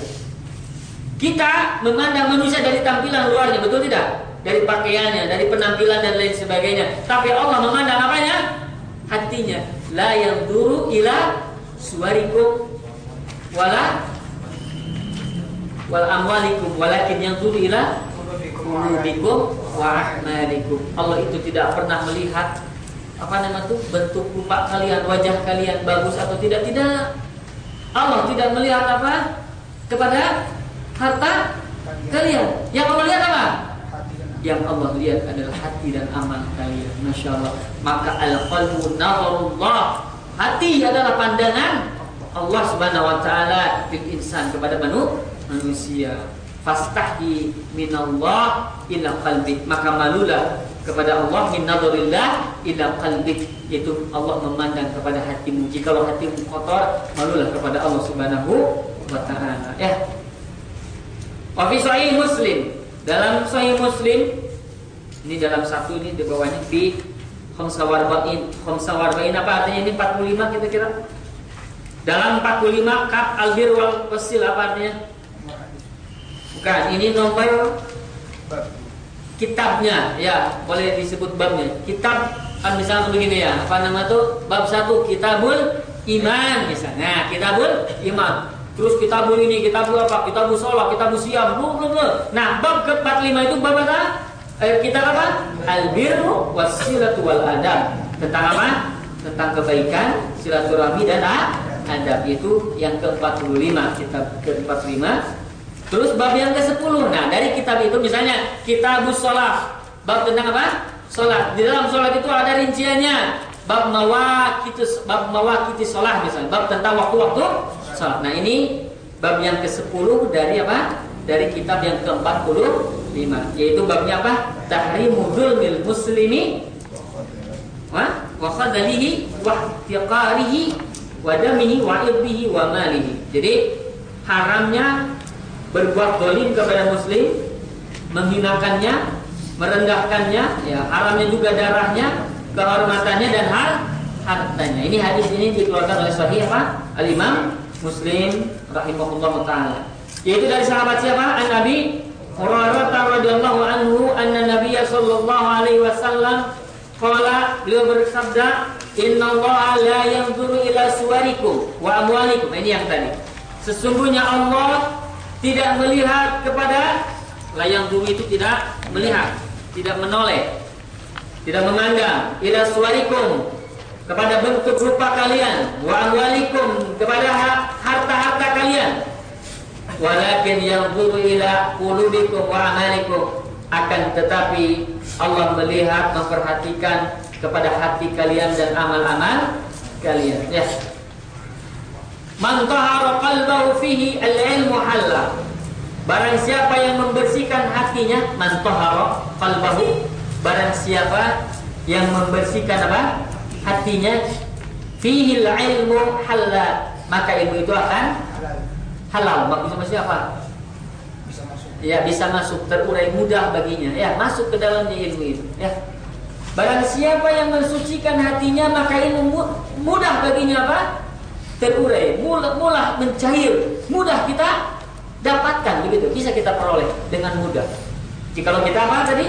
Speaker 1: Kita memandang manusia dari tampilan luarnya, betul tidak? Dari pakaiannya, dari penampilan dan lain sebagainya. Tapi Allah memandang apanya? Hatinya. La yang duru ila suarikum wala wal amwalikum walakin yang duru ila wa ahmalikum. Allah itu tidak pernah melihat apa nama itu bentuk rupa kalian, wajah kalian bagus atau tidak tidak. Allah tidak melihat apa kepada harta kalian. Yang Allah lihat apa? Yang Allah lihat adalah hati dan amal kalian. Masya Allah. Maka al-qalbu nazarullah. Hati adalah pandangan Allah Subhanahu wa taala insan kepada manusia fastahi minallah ila qalbik. Maka malulah kepada Allah min nadharillah ila qalbik. Yaitu Allah memandang kepada hatimu. Jikalau hatimu kotor malulah kepada Allah Subhanahu wa taala. Ya. Wa fi sahih muslim. Dalam sahih muslim ini dalam satu ini di bawahnya di khamsa warba'in. Apa artinya? Ini 45 kira-kira dalam 45 kaf albir wal wasil apa artinya Bukan, ini nomor kitabnya, ya boleh disebut babnya. Kitab kan misalnya begini ya, apa nama tuh? Bab satu kitabul iman misalnya, kitabul iman. Terus kitabul ini, kitabul apa? Kitabul sholat, kitabul siam, belum belum. Nah, bab ke-45 itu bab apa? Eh, kitab apa? Albirru wasilatu wal adab. Tentang apa? Tentang kebaikan, silaturahmi dan adab itu yang ke-45, kitab ke-45 Terus bab yang ke-10. Nah, dari kitab itu misalnya Kitabus Shalah. Bab tentang apa? Salat. Di dalam salat itu ada rinciannya. Bab mawaqitus bab mawaqitus shalah misalnya. Bab tentang waktu-waktu salat. Nah, ini bab yang ke-10 dari apa? Dari kitab yang ke-45, yaitu babnya apa? Tahrimu dzulmil muslimi wa wa khadalihi wa tiqarihi wa damihi wa wa malihi. Jadi haramnya berbuat dolim kepada muslim, menghinakannya, merendahkannya, ya haramnya juga darahnya, kehormatannya dan hal hartanya. Ini hadis ini dikeluarkan oleh Sahih apa? Al Imam Muslim rahimahullah taala. Yaitu dari sahabat siapa? An Nabi Hurairah radhiyallahu anhu anna Nabiy sallallahu alaihi wasallam qala beliau bersabda Inna Allah la yanzuru ila suwarikum wa amwalikum. Ini yang tadi. Sesungguhnya Allah tidak melihat kepada layang bumi itu tidak melihat, tidak menoleh, tidak memandang ila suwarikum kepada bentuk rupa kalian, wa amwalikum kepada harta-harta kalian. Walakin yang buru ila qulubikum wa amalikum akan tetapi Allah melihat memperhatikan kepada hati kalian dan amal-amal kalian. Ya. Man tahara qalbahu fihi al-ilmu halla. Barang siapa yang membersihkan hatinya, man tahara qalbahu. Barang siapa yang membersihkan apa? Hatinya fihi al-ilmu halla. Maka ilmu itu akan halal. Maksudnya siapa? Bisa masuk. Ya, bisa masuk terurai mudah baginya. Ya, masuk ke dalamnya ilmu itu, ya. Barang siapa yang mensucikan hatinya maka ilmu mudah baginya apa? Terurai, mudah, mudah mencair, mudah kita dapatkan begitu, bisa kita peroleh dengan mudah. Jika kita apa tadi?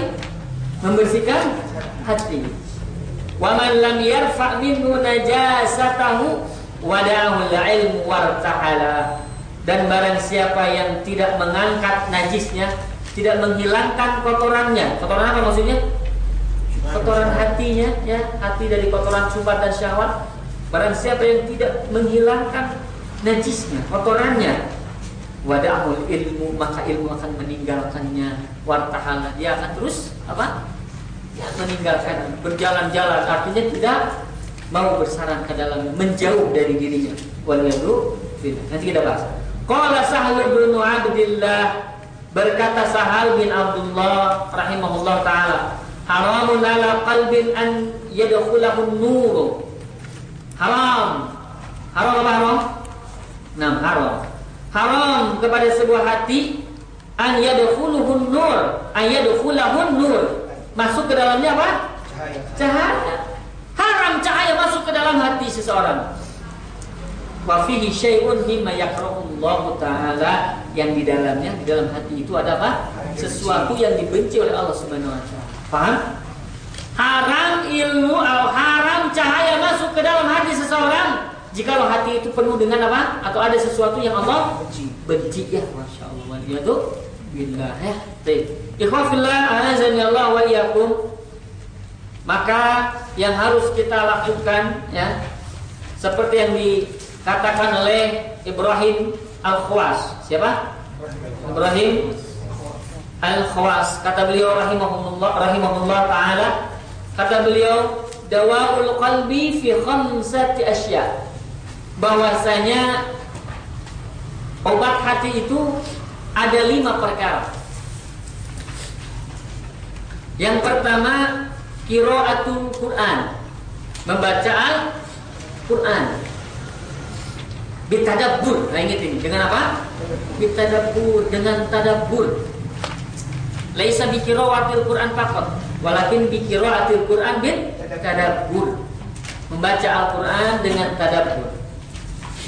Speaker 1: Membersihkan hati. Wa man lam yarfa minhu najasatahu al-ilmu wartahala. Dan barang siapa yang tidak mengangkat najisnya, tidak menghilangkan kotorannya. Kotoran apa maksudnya? Kotoran hatinya, ya, hati dari kotoran sumbat dan syahwat. Barang siapa yang tidak menghilangkan najisnya, kotorannya, wadahul ilmu maka ilmu akan meninggalkannya wartahala dia akan terus apa? Ya meninggalkan berjalan-jalan. Artinya tidak mau bersarang ke dalamnya menjauh dari dirinya. Waliyadu nanti kita bahas. Qala sahal bin abdillah berkata sahal bin abdullah rahimahullah taala haramun ala qalbin an yadkhulahu nur haram. Haram apa haram? Nah, haram. Haram kepada sebuah hati an yadkhuluhun nur an yadkhulahun nur. Masuk ke dalamnya apa?
Speaker 3: Cahaya.
Speaker 1: cahaya. Haram cahaya masuk ke dalam hati seseorang. Wa fihi syai'un mimma yakrahullahu taala. Yang di dalamnya di dalam hati itu ada apa? Sesuatu yang dibenci oleh Allah Subhanahu wa taala. Paham haram ilmu atau haram cahaya masuk ke dalam hati seseorang jikalau hati itu penuh dengan apa? Atau ada sesuatu yang Allah benci, benci ya masya Allah. Waliyadu billah ya. Baik. Ikhwafillah azani Allah wa iyyakum. Maka yang harus kita lakukan ya seperti yang dikatakan oleh Ibrahim Al-Khwas siapa? Ibrahim Al-Khwas kata beliau rahimahullah rahimahullah taala kata beliau dawaul qalbi fi khamsati asya bahwasanya obat hati itu ada lima perkara. Yang pertama kiraatul Quran, membaca Al-Quran. Bitadabbur, nah ingat ini dengan apa? Bitadabbur, dengan tadabbur. Laisa bikiraatil Quran faqat, walakin bikiraatil Quran bit tadabbur. Membaca Al-Quran dengan tadabbur.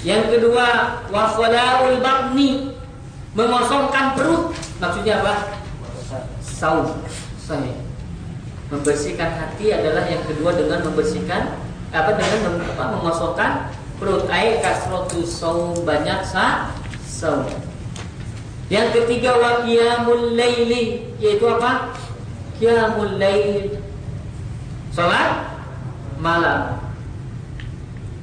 Speaker 1: Yang kedua, wafalaul bakni mengosongkan perut. Maksudnya apa? Saum. Sahih. Membersihkan hati adalah yang kedua dengan membersihkan apa dengan mem- apa, mengosongkan perut. Ai kasrotu saum banyak sa saum. Yang ketiga wa qiyamul laili yaitu apa? Qiyamul lail. Salat malam.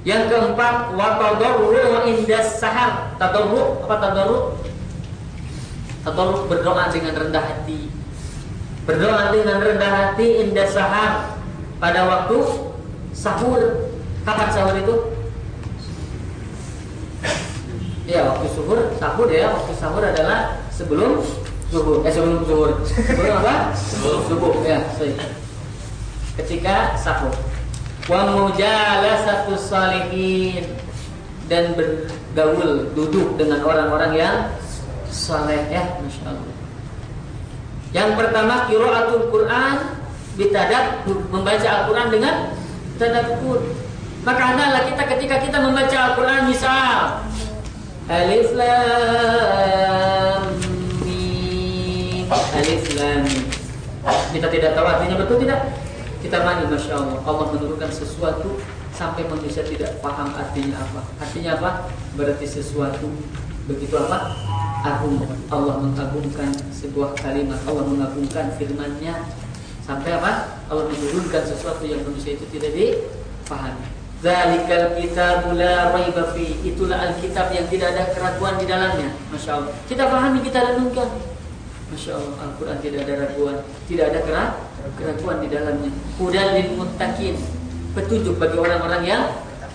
Speaker 1: Yang keempat wa tadarru indas sahar. Tadarru apa tadarru? Tadarru berdoa dengan rendah hati. Berdoa dengan rendah hati indas sahar pada waktu sahur. Kapan sahur itu? Ya, waktu sahur, sahur ya, waktu sahur adalah sebelum subuh. Eh sebelum zuhur. Sebelum apa? Sebelum subuh ya, sorry. Ketika sahur wa mujalasatu salihin dan bergaul duduk dengan orang-orang yang saleh ya Masya Allah yang pertama qiraatul Quran bitadabbur membaca Al-Quran dengan tadabbur maka hendaklah kita ketika kita membaca Al-Quran misal Alif Lam Alif Lam kita tidak tahu artinya betul tidak? Kita mandi masya Allah. Allah menurunkan sesuatu sampai manusia tidak paham artinya apa. Artinya apa? Berarti sesuatu begitu apa? Agung. Allah mengagungkan sebuah kalimat. Allah mengagungkan firman-Nya. Sampai apa? Allah menurunkan sesuatu yang manusia itu tidak dipahami. Zalikal kitab la raiba fi. Itulah alkitab yang tidak ada keraguan di dalamnya. Masya Allah. Kita pahami kita renungkan Masya Allah Al-Quran tidak ada raguan. Tidak ada keraguan di dalamnya. Hudan lil muttaqin. Petunjuk bagi orang-orang yang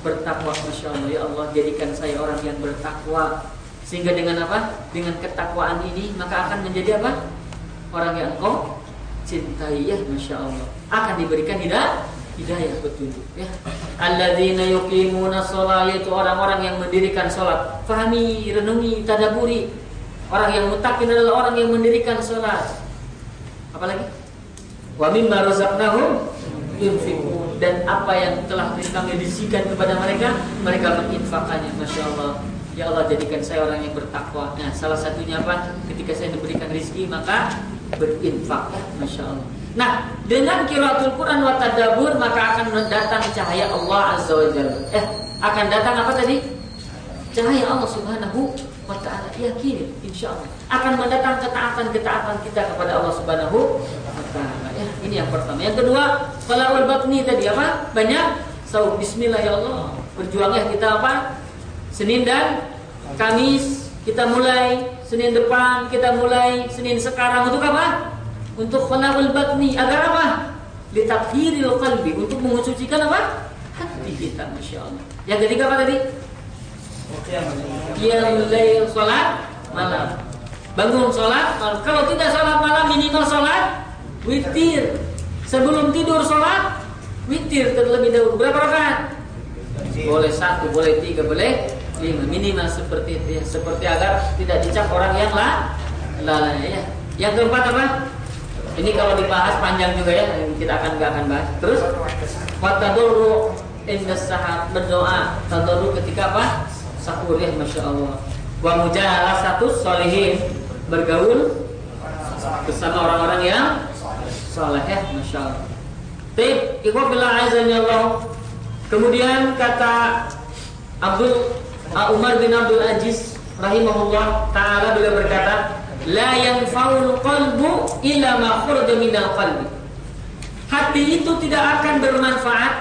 Speaker 1: bertakwa Masya Allah. Ya Allah jadikan saya orang yang bertakwa. Sehingga dengan apa? Dengan ketakwaan ini Maka akan menjadi apa? Orang yang engkau cintai. Ya Masya Allah. Akan diberikan hidayah Hidayah petunjuk. Ya. Alladzina yuqimuna sholat Yaitu orang-orang yang mendirikan sholat. Fahami, renungi, tadaburi Orang yang mutakin adalah orang yang mendirikan sholat. Apalagi? Wa mimma razaqnahum dan apa yang telah kami rizkikan kepada mereka, mereka menginfakannya. Masya Allah. Ya Allah jadikan saya orang yang bertakwa. Nah, salah satunya apa? Ketika saya diberikan rizki maka berinfak. Masya Allah. Nah, dengan kiraatul Quran wa tadabbur maka akan datang cahaya Allah Azza wa Jalla. Eh, akan datang apa tadi? Cahaya Allah Subhanahu wa taala. Yakini insyaallah akan mendatang ketaatan-ketaatan kita kepada Allah Subhanahu wa taala. Ya, ini yang pertama. Yang kedua, falawal batni tadi apa? Banyak so bismillah ya Allah. Berjuangnya kita apa? Senin dan Kamis kita mulai Senin depan kita mulai Senin sekarang untuk apa? Untuk khalaqul batni agar apa? Litathiril qalbi untuk mengucikan apa? Hati kita Masya Allah Yang ketiga apa tadi? Qiyamul salat malam. Bangun salat malam. Kalau tidak salat malam minimal salat witir. Sebelum tidur salat witir terlebih dahulu. Berapa rakaat? Boleh satu, boleh tiga, boleh lima minimal seperti itu ya. Seperti agar tidak dicap orang yang lah lalai ya. Yang keempat apa? Ini kalau dibahas panjang juga ya, kita akan nggak akan bahas. Terus, wataduru inda sahab berdoa taduru ketika apa? Sahur ya, masya Allah. Wa mujahalah satu solihin bergaul bersama orang-orang yang soleh ya, masya Allah. Tip, ikhwafillah azanya Allah. Kemudian kata Abdul Umar bin Abdul Aziz rahimahullah taala beliau berkata, "La yanfa'ul qalbu illa ma minal qalbi." Hati itu tidak akan bermanfaat.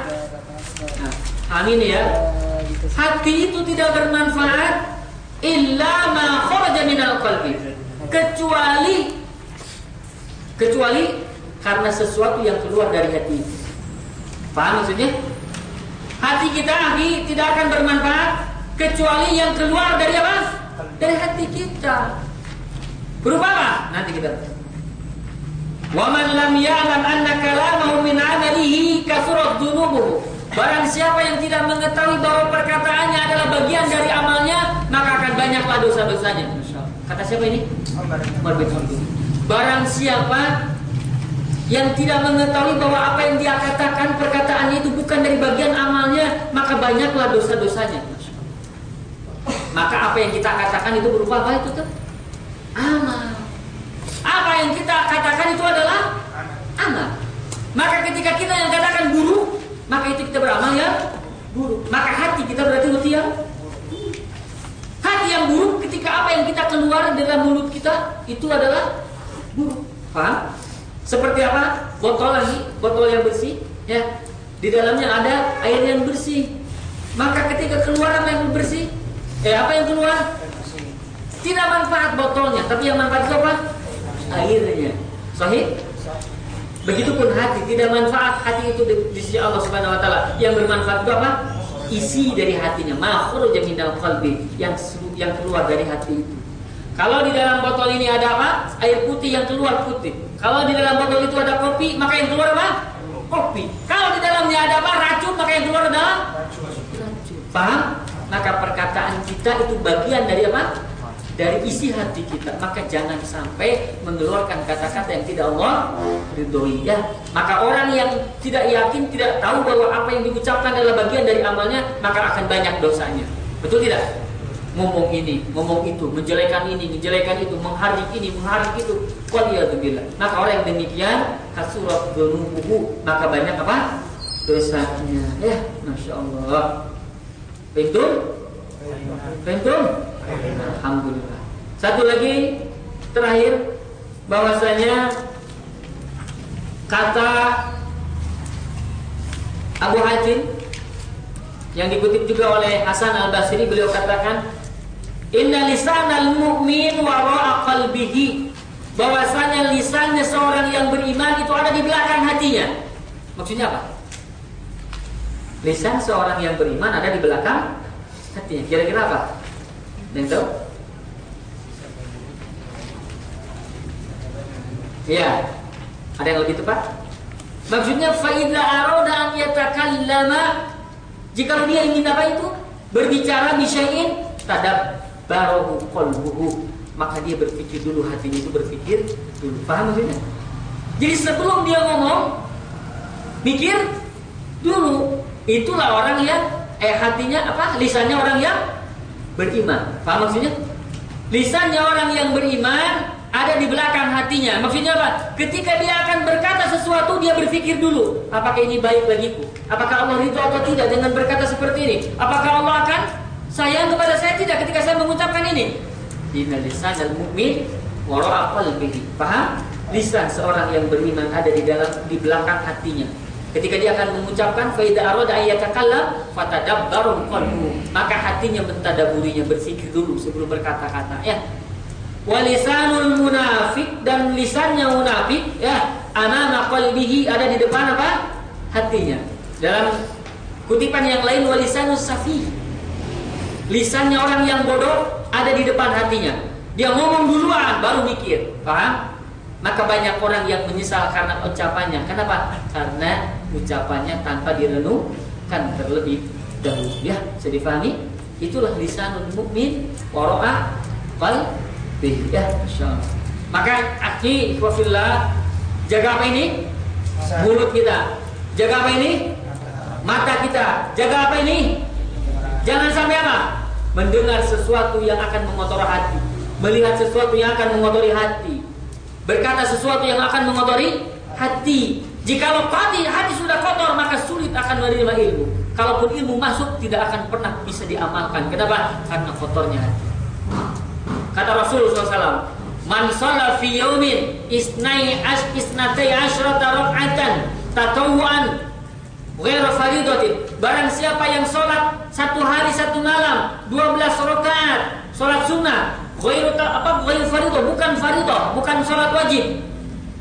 Speaker 1: Nah, amin ya. Hati itu tidak bermanfaat illa ma kharaja minal qalbi. Kecuali kecuali karena sesuatu yang keluar dari hati. Paham maksudnya? Hati kita ahli tidak akan bermanfaat kecuali yang keluar dari apa? Dari hati kita. Berupa apa? Nanti kita Wa man lam ya'lam anna kalamahu min 'amalihi kasurat dunubuhu. Barang siapa yang tidak mengetahui bahwa perkataannya adalah bagian dari amalnya, maka akan banyaklah dosa-dosanya. Kata siapa ini? Umar bin Abdul. Barang siapa yang tidak mengetahui bahwa apa yang dia katakan perkataannya itu bukan dari bagian amalnya, maka banyaklah dosa-dosanya. Maka apa yang kita katakan itu berupa apa itu tuh? Amal. Apa yang kita katakan itu adalah amal. Maka ketika kita yang katakan buruk, maka itu kita beramal ya buruk. Maka hati kita berarti hati yang hati yang buruk ketika apa yang kita keluar dalam mulut kita itu adalah buruk. Paham? Seperti apa? Botol lagi, botol yang bersih, ya. Di dalamnya ada air yang bersih. Maka ketika keluar apa yang bersih? Eh apa yang keluar? Tidak manfaat botolnya, tapi yang manfaat itu apa? Airnya. Sahih? Begitupun hati tidak manfaat hati itu di, di sisi Allah Subhanahu wa taala. Yang bermanfaat itu apa? Isi dari hatinya, makhruja minal qalbi yang yang keluar dari hati itu. Kalau di dalam botol ini ada apa? Air putih yang keluar putih. Kalau di dalam botol itu ada kopi, maka yang keluar apa? Kopi. Kalau di dalamnya ada apa? Racun, maka yang keluar adalah racun. Paham? Maka perkataan kita itu bagian dari apa? Dari isi hati kita. Maka jangan sampai mengeluarkan kata-kata yang tidak Allah ridhoi ya. Maka orang yang tidak yakin, tidak tahu bahwa apa yang diucapkan adalah bagian dari amalnya, maka akan banyak dosanya. Betul tidak? ngomong ini, ngomong itu, menjelekan ini, menjelekan itu, mengharik ini, mengharik itu. Waliyadzubillah. Maka orang yang demikian kasurat dzunubuhu, maka banyak apa? dosanya. Ya, Masya Allah. Pintum? Pintum? Alhamdulillah. Satu lagi terakhir bahwasanya kata Abu Hajin yang dikutip juga oleh Hasan Al Basri beliau katakan Inna lisanal mu'min wara'a qalbihi bahwasanya lisannya seorang yang beriman itu ada di belakang hatinya. Maksudnya apa? Lisan seorang yang beriman ada di belakang hatinya. Kira-kira apa? Yang tahu? Ya. Ada yang lebih tepat? Maksudnya faida aroda an yatakallama jika dia ingin apa itu? Berbicara bisyai'in tadab barohu qalbuhu maka dia berpikir dulu hatinya itu berpikir dulu paham maksudnya jadi sebelum dia ngomong mikir dulu itulah orang yang eh hatinya apa lisannya orang yang beriman paham maksudnya lisannya orang yang beriman ada di belakang hatinya. Maksudnya apa? Ketika dia akan berkata sesuatu, dia berpikir dulu, apakah ini baik bagiku? Apakah Allah ridho atau tidak dengan berkata seperti ini? Apakah Allah akan sayang kepada saya tidak ketika saya mengucapkan ini? Inna lisan al mu'min wara'a qalbihi. Paham? Lisan seorang yang beriman ada di dalam di belakang hatinya. Ketika dia akan mengucapkan faida arada ayatakallam fatadabbaru qalbu. Maka hatinya mentadaburinya, berpikir dulu sebelum berkata-kata. Ya. Walisanul munafik dan lisannya munafik ya amama qalbihi ada di depan apa? Hatinya. Dalam kutipan yang lain walisanus safi. Lisannya orang yang bodoh ada di depan hatinya. Dia ngomong duluan baru mikir. Paham? Maka banyak orang yang menyesal karena ucapannya. Kenapa? Karena ucapannya tanpa direnungkan terlebih dahulu. Ya, bisa difahami? Itulah lisanul mukmin wara'a qalbi. Ya, insyaallah. Maka akhi wafillah jaga apa ini? Mulut kita. Jaga apa ini? Mata kita. Jaga apa ini? Jangan sampai apa? Mendengar sesuatu yang akan mengotori hati. Melihat sesuatu yang akan mengotori hati berkata sesuatu yang akan mengotori hati. Jikalau hati hati sudah kotor maka sulit akan menerima ilmu. Kalaupun ilmu masuk tidak akan pernah bisa diamalkan. Kenapa? Karena kotornya hati. Kata Rasulullah SAW, Man sholat fi yaumin isnai as isnatai asyrata rak'atan tatawuan ghairu faridatin. Barang siapa yang sholat satu hari satu malam 12 rakaat sholat sunnah ghairu apa bukan faridah bukan salat wajib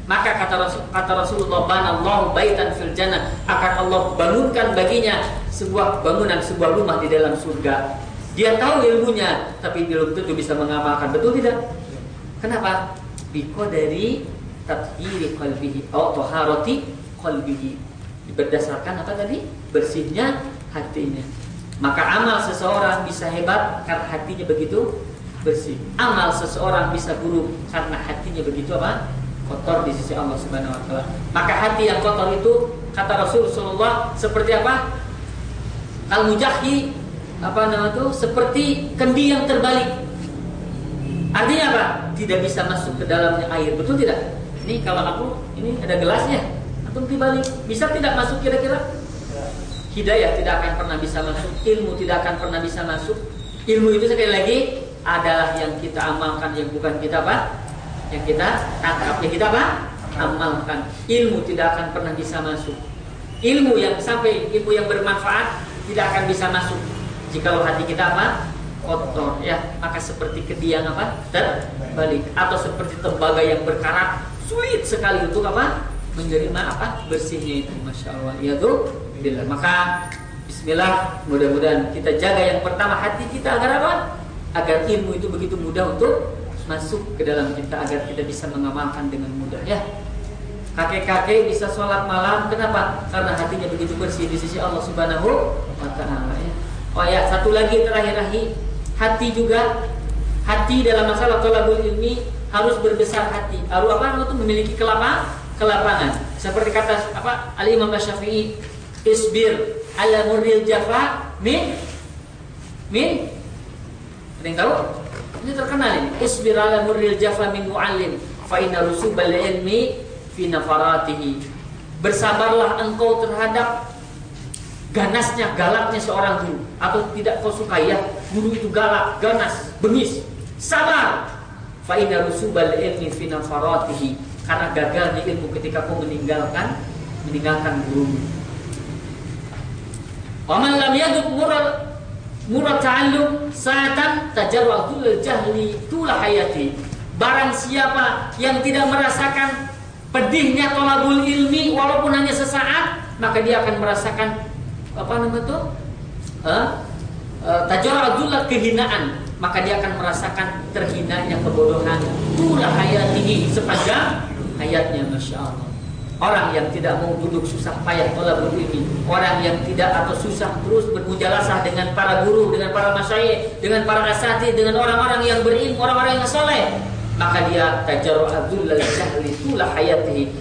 Speaker 1: maka kata Rasul, kata Rasulullah banallahu baitan fil jannah. Akan Allah bangunkan baginya sebuah bangunan sebuah rumah di dalam surga. Dia tahu ilmunya tapi belum tentu bisa mengamalkan. Betul tidak? Kenapa? Biko dari tathiri qalbihi atau taharati qalbihi. Berdasarkan apa tadi? Bersihnya hatinya. Maka amal seseorang bisa hebat karena hatinya begitu bersih. Amal seseorang bisa buruk karena hatinya begitu apa? Kotor di sisi Allah Subhanahu wa taala. Maka hati yang kotor itu kata Rasulullah seperti apa? Al mujahi apa nama itu? Seperti kendi yang terbalik. Artinya apa? Tidak bisa masuk ke dalamnya air. Betul tidak? Ini kalau aku ini ada gelasnya. Atau dibalik. Bisa tidak masuk kira-kira? Hidayah tidak akan pernah bisa masuk, ilmu tidak akan pernah bisa masuk. Ilmu itu sekali lagi adalah yang kita amalkan yang bukan kita apa? Yang kita tangkap yang kita apa? Amalkan. Ilmu tidak akan pernah bisa masuk. Ilmu yang sampai ilmu yang bermanfaat tidak akan bisa masuk. Jika hati kita apa? kotor ya. Maka seperti kediang apa? Terbalik. Atau seperti tembaga yang berkarat sulit sekali untuk apa? Menerima apa? Bersihnya itu masya Allah. Ya tuh bila maka Bismillah. Mudah-mudahan kita jaga yang pertama hati kita agar apa? Agar ilmu itu begitu mudah untuk masuk ke dalam kita agar kita bisa mengamalkan dengan mudah ya. Kakek-kakek bisa sholat malam kenapa? Karena hatinya begitu bersih di sisi Allah Subhanahu wa taala ya. Oh ya satu lagi terakhir lagi hati juga hati dalam masalah tolabul ilmi harus berbesar hati. Harus apa? Itu memiliki kelapa kelapangan. Seperti kata apa? Ali Imam Syafi'i isbir ala murril jafa min min ada yang tahu? Ini terkenal ini. Isbir ala murril jafa min mu'allim fa inna rusubal ilmi fi nafaratihi. Bersabarlah engkau terhadap ganasnya, galaknya seorang guru atau tidak kau suka ya guru itu galak, ganas, bengis. Sabar. Fa inna rusubal ilmi fi nafaratihi. Karena gagalnya ilmu ketika kau meninggalkan meninggalkan gurumu. Waman lam yaduk murad ta'allum sa'atan tajarwadul jahli tula hayati. Barang siapa yang tidak merasakan pedihnya tolabul ilmi walaupun hanya sesaat, maka dia akan merasakan apa namanya itu? Eh? Kehinaan, maka dia akan merasakan terhinanya kebodohan tula hayatihi sepanjang hayatnya Masya Allah Orang yang tidak mau duduk susah payah tolabul ilmi Orang yang tidak atau susah terus bermujalasah dengan para guru Dengan para masyayikh, dengan para asati Dengan orang-orang yang berilmu, orang-orang yang soleh Maka dia tajaru abdullah jahli tulah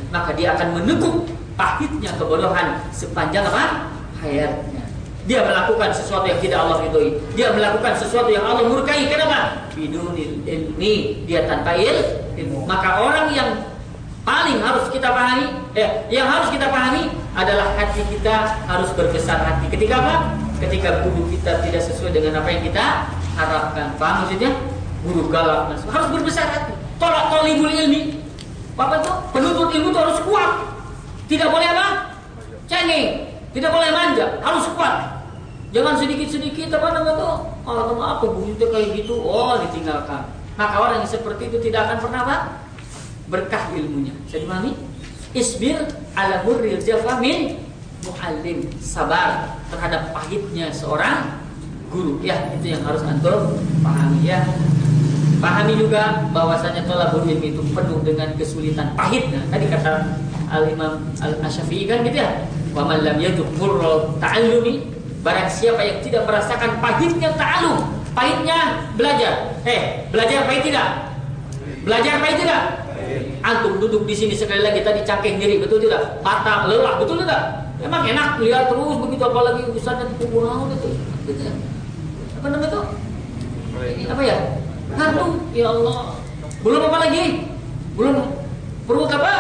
Speaker 1: Maka dia akan menekuk pahitnya kebodohan Sepanjang apa? Hayatnya Dia melakukan sesuatu yang tidak Allah ridhoi. Dia melakukan sesuatu yang Allah murkai. Kenapa? Bidunil ilmi. Dia tanpa ilmu. Maka orang yang paling harus kita pahami, eh, yang harus kita pahami adalah hati kita harus berbesar hati. Ketika apa? Ketika guru kita tidak sesuai dengan apa yang kita harapkan. Paham maksudnya? Guru galak harus berbesar hati. Tolak tolibul ilmi. Bapak tuh penuntut ilmu itu harus kuat. Tidak boleh apa? Cengeng. Tidak boleh manja. Harus kuat. Jangan sedikit-sedikit apa nama tuh? Oh, apa bunyi kayak gitu? Oh, ditinggalkan. Maka orang yang seperti itu tidak akan pernah apa? Berkah ilmunya. Bisa dipahami? Isbir ala hurril jafamin muallim. Sabar terhadap pahitnya seorang guru. Ya, itu yang harus antum pahami ya. Pahami juga bahwasanya tolabul ilmi itu penuh dengan kesulitan pahitnya. Tadi kata Al Imam Al Asyafi'i kan gitu ya. Wa man lam yaduk ta'allumi Barang siapa yang tidak merasakan pahitnya ta'alum, pahitnya belajar. Eh, belajar pahit tidak? Belajar pahit tidak? Antum duduk di sini sekali lagi tadi cangkeh diri, betul tidak? Patah, lelah, betul tidak? Emang enak lihat terus begitu apalagi urusannya kuburan itu. Apa namanya itu? Apa ya? Ngantuk, ya Allah. Belum apa lagi? Belum perut apa?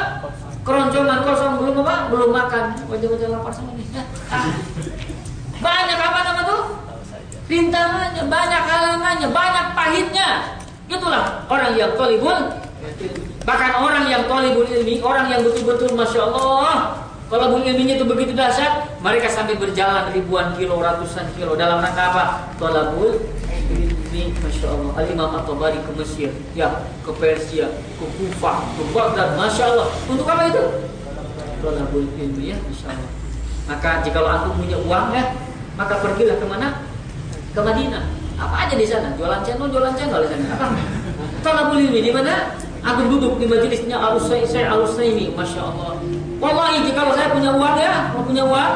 Speaker 1: Keroncongan kosong belum apa? Belum makan. Wajah-wajah lapar sama nih. Banyak apa nama tuh? Rintangannya, banyak halangannya, banyak pahitnya. Itulah orang yang tolibul. Bahkan orang yang tolibul ilmi, orang yang betul-betul masya Allah, kalau ilmu ilminya itu begitu dahsyat, mereka sampai berjalan ribuan kilo, ratusan kilo dalam rangka apa? Tolabul ilmi, masya Allah. Al Imam At-Tabari ke Mesir, ya, ke Persia, ke Kufah, ke Baghdad, masya Allah. Untuk apa itu? Tolabul ilmi ya, masya Allah. Maka jika antum punya uang ya, maka pergilah ke mana? Ke Madinah. Apa aja di sana? Jualan channel, jualan channel di sana. Apa? Talabul ilmi di mana? Aku duduk di majelisnya Al saya Al ini, masya Allah. Wallahi jika saya punya uang ya, mau punya uang,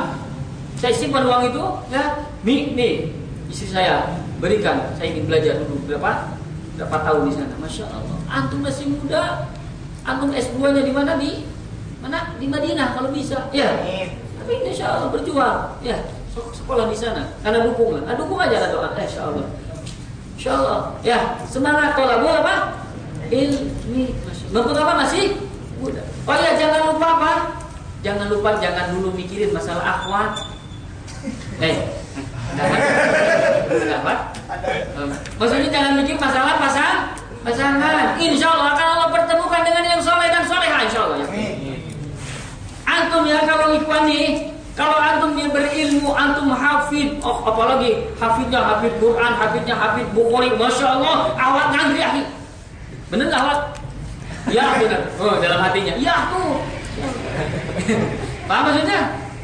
Speaker 1: saya simpan uang itu, ya, nih, nih, istri saya berikan. Saya ingin belajar dulu berapa? Berapa tahun di sana? Masya Allah. Antum masih muda, antum S2-nya di mana di mana? Di Madinah kalau bisa. Ya. Tapi insya Allah berjuang. Ya, sekolah di sana. Karena dukung lah. Nah, dukung aja lah doa. Eh, insya Allah. Insya Allah. Ya, semangat kalau apa? Ilmi. Apa masih muda. Oh ya, jangan lupa apa? Jangan lupa jangan dulu mikirin masalah akhwat. Eh, apa? Maksudnya jangan mikir masalah pasang pasangan. Insya Allah akan Allah pertemukan dengan yang soleh dan soleha. Insya Allah. Ya. Antum ya kalau ikhwan nih, kalau antum yang berilmu, antum hafid, oh apalagi hafidnya hafid Quran, hafidnya hafid Bukhari, masya Allah, awat ngantri akhi. Bener nggak awat? Ya benar. Oh dalam hatinya, ya tuh. Paham maksudnya?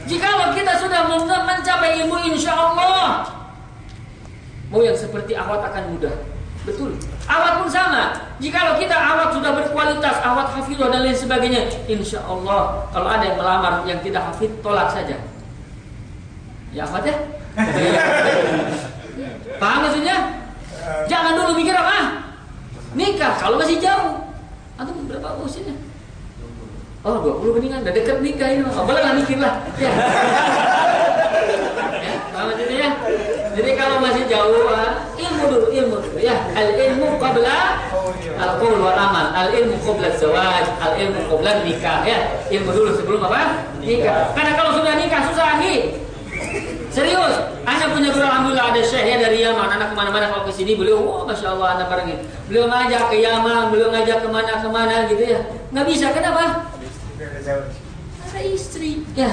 Speaker 1: Jikalau kita sudah mencapai ilmu, insya Allah, mau yang seperti awat akan mudah. Betul. Awat pun sama. Jikalau kita awat sudah berkualitas, awat hafidhah dan lain sebagainya, insya Allah kalau ada yang melamar yang tidak hafid, tolak saja. Ya awat ya? Paham maksudnya? Jangan dulu mikir apa? Nikah kalau masih jauh. Atau berapa usianya? Oh 20 mendingan, udah deket nikah ini. Oh, boleh lah mikir lah. Ya. ya, paham ya? Jadi kalau masih jauh, ilmu dulu, ilmu dulu ya. Al ilmu qabla al qaul wal amal. Al ilmu qabla zawaj, al ilmu qabla nikah ya. Ilmu dulu sebelum apa? Nikah. Karena kalau sudah nikah susah nih. Serius, Anda punya guru alhamdulillah ada syekh ya dari Yaman. Anak ke mana-mana kalau ke sini beliau, wah masya Allah anak barengin. Beliau ngajak ke Yaman, beliau ngajak ke mana-kemana gitu ya. Nggak bisa, kenapa? Ada istri, ya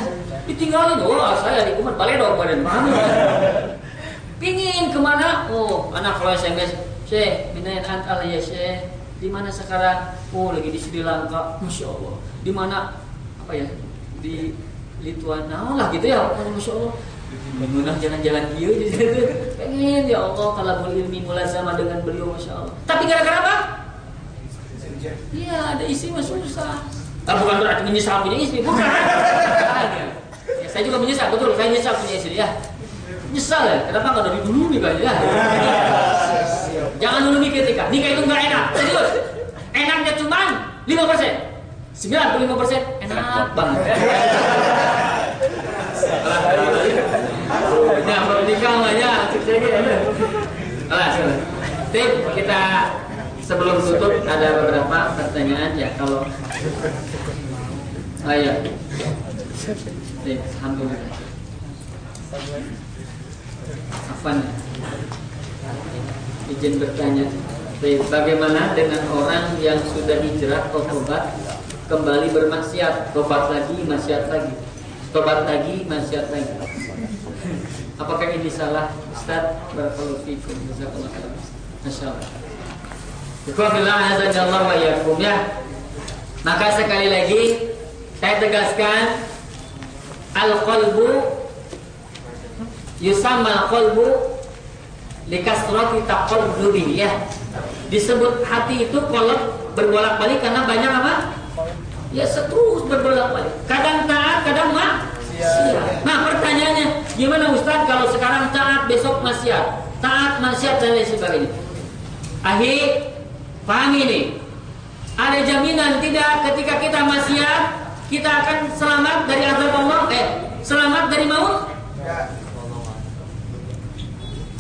Speaker 1: ditinggalin. Oh saya di kumar baledor badan paham Pingin ke mana? Oh, anak kalau SMS, Syekh, minain antal ya Syekh. Di mana sekarang? Oh, lagi di Sri Lanka. Masya Allah. Di mana? Apa ya? Di Lituania lah gitu ya. Oh, Masya Allah. Mengunah jalan-jalan dia. Pengen ya Allah kalau boleh ilmi mulai sama dengan beliau Masya Allah. Tapi gara-gara apa? Iya, ada istri mah susah. Tapi bukan berarti menyesal punya istri, bukan. ya, saya juga menyesal, betul. Saya menyesal punya istri ya. Nyesal ya, kenapa nggak dari dulu nih ya? Jangan dulu nikah nikah. Nikah itu nggak enak, serius. Enaknya cuma 5 persen. 95 persen enak banget. Ya, nikah mah ya. Tip, kita sebelum tutup ada beberapa pertanyaan ya kalau Oh iya. Tip, alhamdulillah. Afan. Izin bertanya. Baik, bagaimana dengan orang yang sudah hijrah atau tobat kembali bermaksiat, tobat lagi, maksiat lagi, tobat lagi, maksiat lagi? Apakah ini salah, Ustaz? Barakallahu fiikum. Jazakallahu khairan. Masyaallah. Ikhwanillah azza wa yakum ya. Maka sekali lagi saya tegaskan al-qalbu yusamma al-qalbu likasrati taqallubi ya. Disebut hati itu kolot berbolak-balik karena banyak apa? Ya terus berbolak-balik. Kadang taat, kadang maksiat. Gimana Ustaz kalau sekarang taat, besok maksiat? Taat, maksiat dan lain sebagainya. Akhir, pahami ini. Ada jaminan tidak ketika kita maksiat, kita akan selamat dari azab Allah? Eh, selamat dari maut?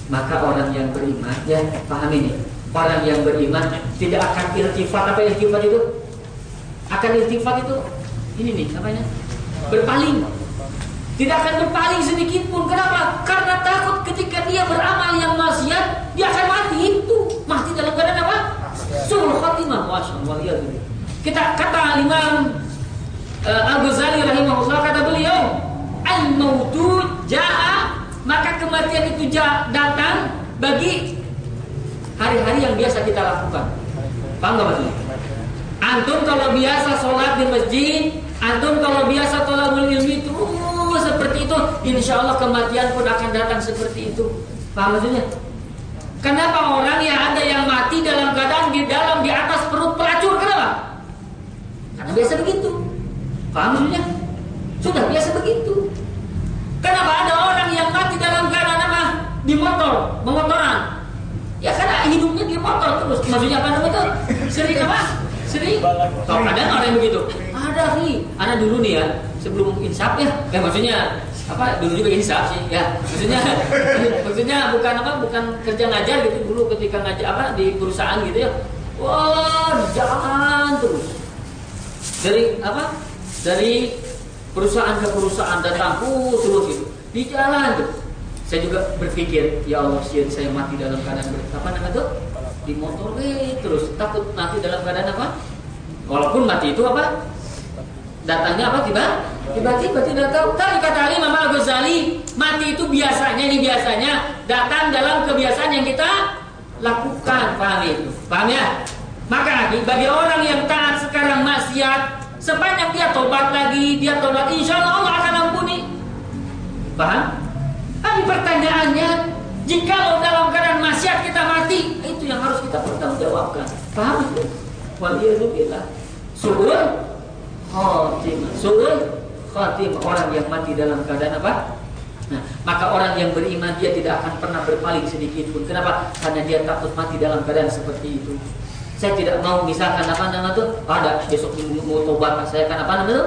Speaker 1: Maka orang yang beriman, ya pahami ini. Orang yang beriman tidak akan iltifat apa iltifat itu? Akan iltifat itu ini nih namanya berpaling. Tidak akan berpaling sedikit pun. Kenapa? Karena takut ketika dia beramal yang maksiat, dia akan mati itu. Mati dalam keadaan apa? Suul khatimah. Masyaallah ya Kita kata Imam uh, Al-Ghazali rahimahullah kata beliau, al-mautu jaa maka kematian itu datang bagi hari-hari yang biasa kita lakukan. Paham maksudnya? Antum kalau biasa sholat di masjid, antum kalau biasa tolabul ilmi itu uh, seperti itu, insya Allah kematian pun akan datang seperti itu. Paham maksudnya? Kenapa orang yang ada yang mati dalam keadaan di dalam di atas perut pelacur? Kenapa? Karena biasa begitu. Paham maksudnya? Sudah biasa begitu. Kenapa ada orang yang mati dalam keadaan apa? Di motor, memotoran. Ya karena hidupnya di motor terus. Maksudnya apa namanya itu? Sering apa? Sering. Kadang orang yang begitu. Ada nih. Anak dulu nih ya, sebelum insaf ya. Ya maksudnya apa dulu juga insaf sih ya. Maksudnya maksudnya bukan apa bukan kerja ngajar gitu dulu ketika ngajar apa di perusahaan gitu ya. Wah jalan terus. Dari apa dari perusahaan ke perusahaan datang uh, terus gitu di jalan tuh. Saya juga berpikir ya Allah sih saya mati dalam keadaan ber apa tuh? Di motor eh, terus takut mati dalam keadaan apa? Walaupun mati itu apa datangnya apa? Tiba? Tiba-tiba tidak tahu. Tadi kata Ali Imam Al Ghazali mati itu biasanya ini biasanya datang dalam kebiasaan yang kita lakukan. Paham itu? Paham ya? Maka bagi orang yang taat sekarang maksiat sepanjang dia tobat lagi dia tobat insya Allah Allah akan ampuni. Paham? Tapi pertanyaannya jika dalam keadaan maksiat kita mati itu yang harus kita pertanggungjawabkan. Paham? Itu waliyadzubillah suul khatimah. Suul khatimah. Orang yang mati dalam keadaan apa? Nah, maka orang yang beriman dia tidak akan pernah berpaling sedikit pun. Kenapa? Karena dia takut mati dalam keadaan seperti itu. Saya tidak mau misalkan apa nama tuh? Ada besok mau tobat saya akan apa nama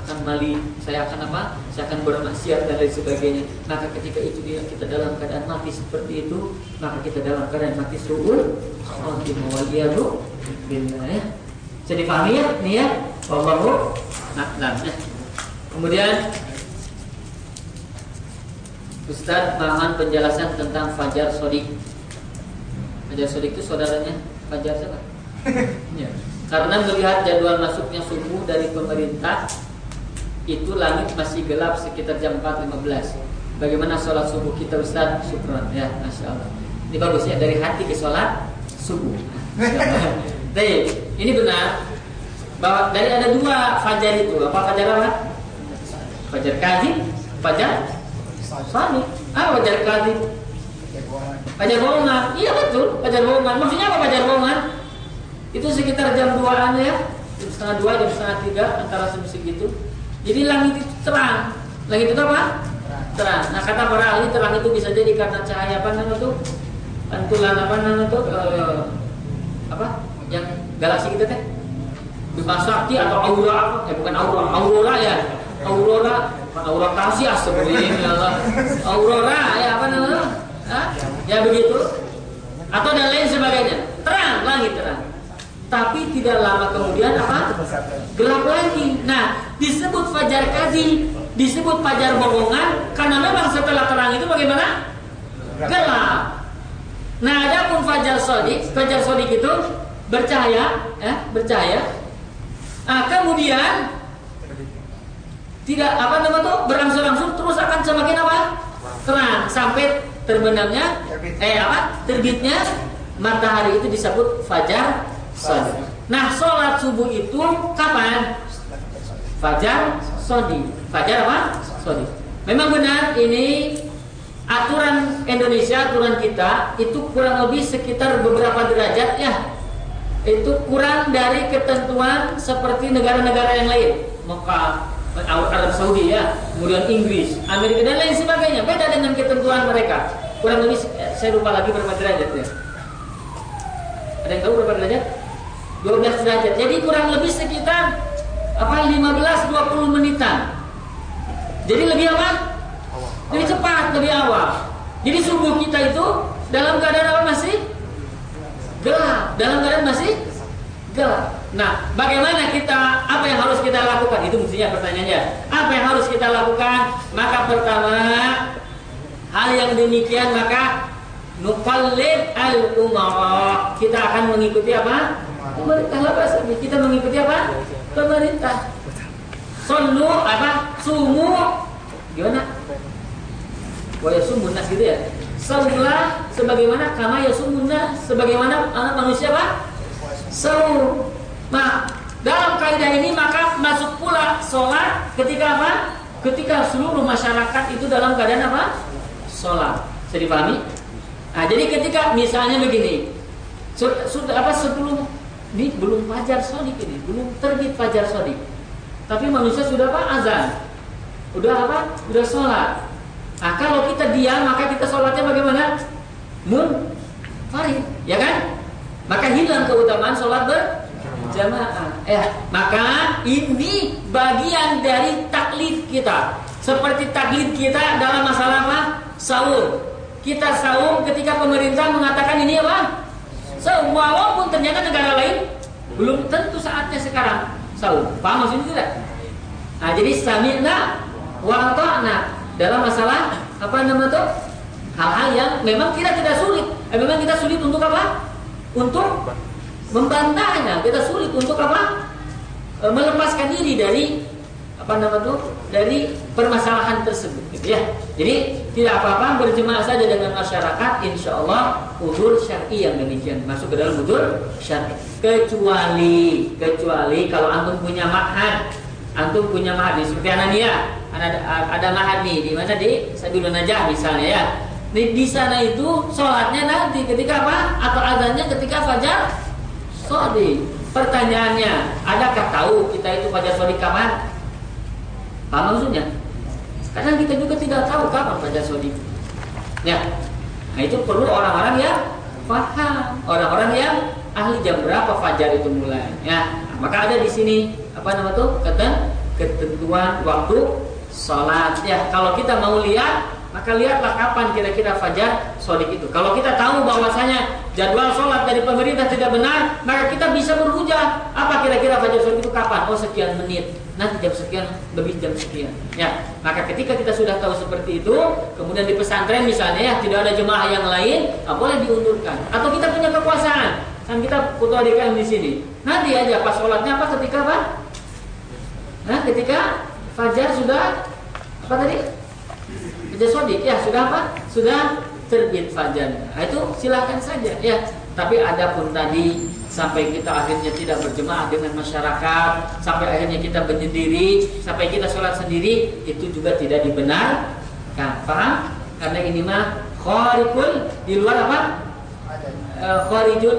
Speaker 1: akan mali saya akan apa? Saya akan bermaksiat dan lain sebagainya. Maka ketika itu dia kita dalam keadaan mati seperti itu maka kita dalam keadaan mati suul khatimah billah ya jadi pahami ya nih ya wallahu a'lam ya. kemudian Ustaz mohon penjelasan tentang Fajar Sodik Fajar Sodik itu saudaranya Fajar siapa? ya. Karena melihat jadwal masuknya subuh dari pemerintah Itu langit masih gelap sekitar jam 4.15 Bagaimana sholat subuh kita Ustaz? Syukron ya Masya Allah Ini bagus ya dari hati ke sholat subuh Jadi ini benar bahwa dari ada dua fajar itu apa fajar apa? Fajar kazib, fajar Sani. Ah, wajar kali. Fajar bohongan. Iya betul, fajar bohongan. Maksudnya apa fajar bohongan? Itu sekitar jam 2-an ya. Jam setengah dua, jam setengah tiga, antara segitu. Jadi langit itu terang. Langit itu apa? Terang. Nah kata para ahli terang itu bisa jadi karena cahaya apa namanya itu? Pantulan apa namanya itu? Eh, apa? Yang galaksi kita teh? Bima Sakti atau aurora? Eh bukan aurora, aurora ya. Aurora aurora kasih astagfirullah Allah. Aurora ya apa namanya? Ya begitu. Atau dan lain sebagainya. Terang, langit terang. Tapi tidak lama kemudian apa? Gelap lagi. Nah, disebut fajar kazi, disebut fajar bohongan karena memang setelah terang itu bagaimana? Gelap. Nah, ada pun fajar sodik, fajar sodik itu bercahaya, ya, bercahaya. Nah, kemudian tidak apa namanya tuh berangsur-angsur terus akan semakin apa? Terang sampai terbenamnya eh apa? Terbitnya matahari itu disebut fajar sodik. Nah, sholat subuh itu kapan? Fajar sodik. Fajar apa? Sodik. Memang benar ini aturan Indonesia, aturan kita itu kurang lebih sekitar beberapa derajat ya. Itu kurang dari ketentuan seperti negara-negara yang lain. Mekah, Arab Saudi ya, kemudian Inggris, Amerika dan lain sebagainya. Beda dengan ketentuan mereka. Kurang lebih eh, saya lupa lagi berapa derajat ya. Ada yang tahu berapa derajat? 12 derajat. Jadi kurang lebih sekitar apa 15 20 menitan. Jadi lebih apa? Lebih cepat, lebih awal. Jadi subuh kita itu dalam keadaan apa masih? Gelap. Dalam keadaan masih gelap. Nah, bagaimana kita apa yang harus kita lakukan? Itu mestinya pertanyaannya. Apa yang harus kita lakukan? Maka pertama, hal yang demikian maka nukallid al umara. Kita akan mengikuti apa? Pemerintah apa Kita mengikuti apa? Pemerintah. Sallu apa? Sumu gimana? Wa yasumun nas gitu ya. Saulah sebagaimana kama yasumun nas sebagaimana anak manusia apa? Saum. Nah, dalam kaidah ini maka masuk pula sholat ketika apa? Ketika seluruh masyarakat itu dalam keadaan apa? Sholat. Bisa dipahami? Nah, jadi ketika misalnya begini, sudah apa sebelum ini belum fajar sodik ini, belum terbit fajar sodik. Tapi manusia sudah apa? Azan. Udah apa? Udah sholat. Nah, kalau kita diam, maka kita sholatnya bagaimana? Mun farid, ya kan? Maka hilang keutamaan sholat berjamaah. Eh, maka ini bagian dari taklid kita. Seperti taklid kita dalam masalah apa? Sahur. Kita sahur ketika pemerintah mengatakan ini apa? Sahur. Walaupun ternyata negara lain belum tentu saatnya sekarang sahur. Paham maksudnya tidak? Nah, jadi sami'na wa ta'na dalam masalah apa nama tuh? Hal-hal yang memang kita tidak sulit. Eh, memang kita sulit untuk apa? untuk membantahnya. Kita sulit untuk apa? E, melepaskan diri dari apa nama itu dari permasalahan tersebut gitu ya. Jadi tidak apa-apa berjemaah saja dengan masyarakat insya Allah udur syar'i yang demikian masuk ke dalam udur syar'i kecuali kecuali kalau antum punya ma'had antum punya ma'had seperti Anania ada ada ma'had nih di mana di Sabilun Najah misalnya ya di, di sana itu sholatnya nanti ketika apa? Atau adanya ketika fajar sodi. Pertanyaannya, adakah tahu kita itu fajar sodi kapan? Apa maksudnya? Karena kita juga tidak tahu kapan fajar sodi. Ya, nah itu perlu orang-orang yang paham, orang-orang yang ahli jam berapa fajar itu mulai. Ya, maka ada di sini apa nama tuh kata ketentuan waktu sholat. Ya, kalau kita mau lihat maka lihatlah kapan kira-kira fajar sodik itu. Kalau kita tahu bahwasanya jadwal sholat dari pemerintah tidak benar, maka kita bisa berhujah. Apa kira-kira fajar sodik itu kapan? Oh sekian menit. Nanti jam sekian, lebih jam sekian. Ya, maka ketika kita sudah tahu seperti itu, kemudian di pesantren misalnya ya tidak ada jemaah yang lain, nah, boleh diundurkan. Atau kita punya kekuasaan, kan kita DKM di sini. Nanti aja pas sholatnya apa ketika apa? Nah, ketika fajar sudah apa tadi? Fajar sodik ya sudah apa? Sudah terbit fajar. Nah, itu silahkan saja ya. Tapi ada pun tadi sampai kita akhirnya tidak berjemaah dengan masyarakat, sampai akhirnya kita menyendiri, sampai kita sholat sendiri, itu juga tidak dibenarkan. Paham? Karena ini mah kharikul di luar apa? E, kharijul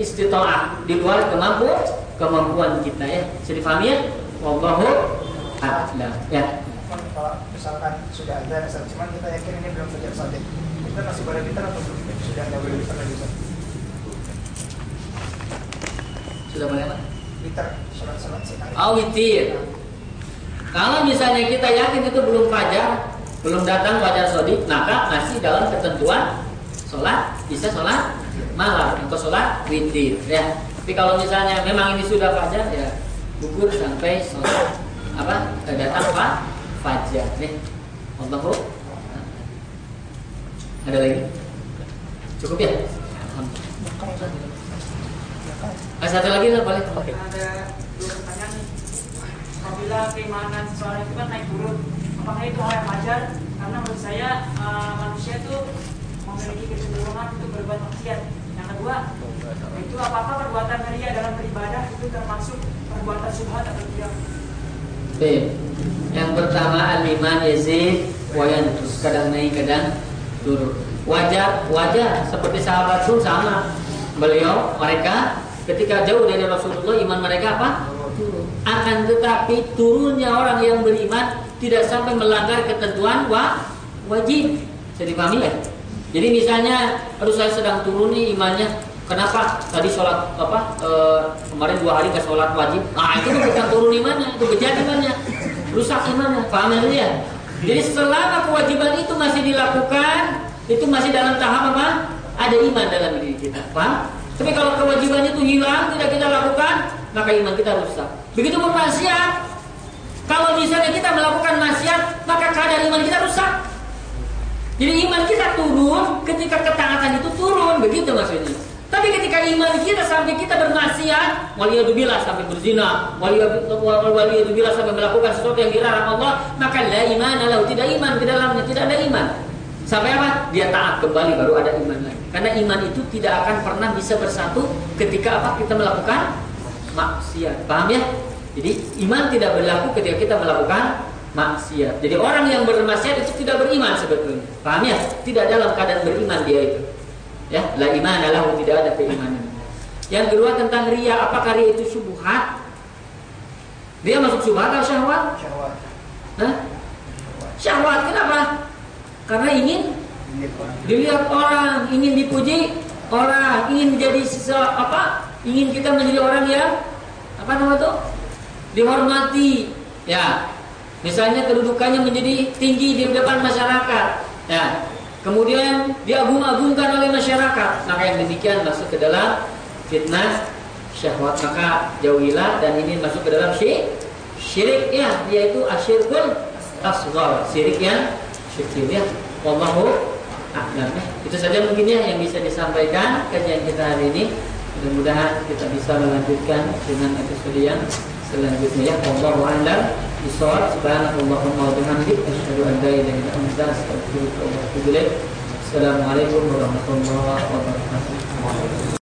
Speaker 1: istita'ah di luar kemampu kemampuan kita ya. Bisa difahami ya? Wallahu a'lam. Ya
Speaker 3: kalau misalkan sudah ada cuman kita yakin ini belum fajar sodik kita masih boleh bitar atau belum sudah nggak boleh bitar lagi
Speaker 1: sudah boleh apa?
Speaker 3: bitar sholat sholat sekali
Speaker 1: oh witir Kalau misalnya kita yakin itu belum fajar, belum datang fajar sodik, maka masih dalam ketentuan sholat bisa sholat malam atau sholat witir ya. Tapi kalau misalnya memang ini sudah fajar ya gugur sampai sholat apa eh, datang pak fajar nih. Allahu ada lagi? Cukup ya?
Speaker 3: Belakang Ustaz. Belakang.
Speaker 1: Ah, satu lagi lah boleh. Oke.
Speaker 6: ada dua. Apabila keimanan seseorang itu kan naik turun, apakah itu yang wajar? Karena menurut saya eh, manusia itu memiliki kecenderungan untuk berbuat maksiat. Yang kedua, itu apakah perbuatan ria dalam beribadah itu termasuk perbuatan subhat atau tidak?
Speaker 1: Baik. Yang pertama al-iman yazid wa yanqus. Kadang naik, kadang turun. Wajar, wajar seperti sahabat pun sama. Beliau mereka ketika jauh dari Rasulullah iman mereka apa? Turun. Akan tetapi turunnya orang yang beriman tidak sampai melanggar ketentuan wa wajib. Jadi pahami ya? Jadi misalnya, aduh saya sedang turun nih imannya, kenapa tadi sholat apa e, kemarin dua hari ke sholat wajib? Ah itu bukan turun imannya, itu bejat imannya, rusak imannya, paham ya? Jadi selama kewajiban itu masih dilakukan, itu masih dalam tahap apa? Ada iman dalam diri kita, paham? Tapi kalau kewajiban itu hilang, tidak kita lakukan, maka iman kita rusak. Begitu pun maksiat. Kalau misalnya kita melakukan maksiat, maka kadar iman kita rusak. Jadi iman kita turun ketika ketaatan itu turun, begitu maksudnya. Tapi ketika iman kita sampai kita bermaksiat, waliyadzubillah sampai berzina, waliyadzubillah sampai melakukan sesuatu yang dilarang Allah, maka la iman lahu, tidak iman ke dalamnya, tidak ada iman. Sampai apa? Dia taat kembali baru ada iman lagi. Karena iman itu tidak akan pernah bisa bersatu ketika apa? Kita melakukan maksiat. Paham ya? Jadi iman tidak berlaku ketika kita melakukan maksiat. Jadi orang yang bermaksiat itu tidak beriman sebetulnya. Paham ya? Tidak dalam keadaan beriman dia itu. Ya, la iman lahu tidak ada keimanan. Yang kedua tentang ria, apakah ria itu syubhat? Dia masuk syubhat atau syahwat?
Speaker 3: Syahwat.
Speaker 1: Hah? Syahwat kenapa? Karena ingin dilihat orang, ingin dipuji orang, ingin menjadi sesuatu apa? Ingin kita menjadi orang yang apa nama tuh? Dihormati. Ya. Misalnya kedudukannya menjadi tinggi di depan masyarakat. Ya. Kemudian diagung-agungkan oleh masyarakat. Maka yang demikian masuk ke dalam fitnah syahwat. Maka jauhilah dan ini masuk ke dalam syirik. Syirik ya, yaitu asyirkul asghar. Syirik yang kecil ya. Wallahu a'lam ya. Itu saja mungkin ya yang bisa disampaikan kajian kita hari ini. Mudah-mudahan kita bisa melanjutkan dengan episode yang selanjutnya ya. Wallahu a'lam bishawab. Subhanakallahumma wa bihamdik asyhadu an la ilaha illa anta astaghfiruka wa atubu ilaik. Assalamualaikum warahmatullahi wabarakatuh.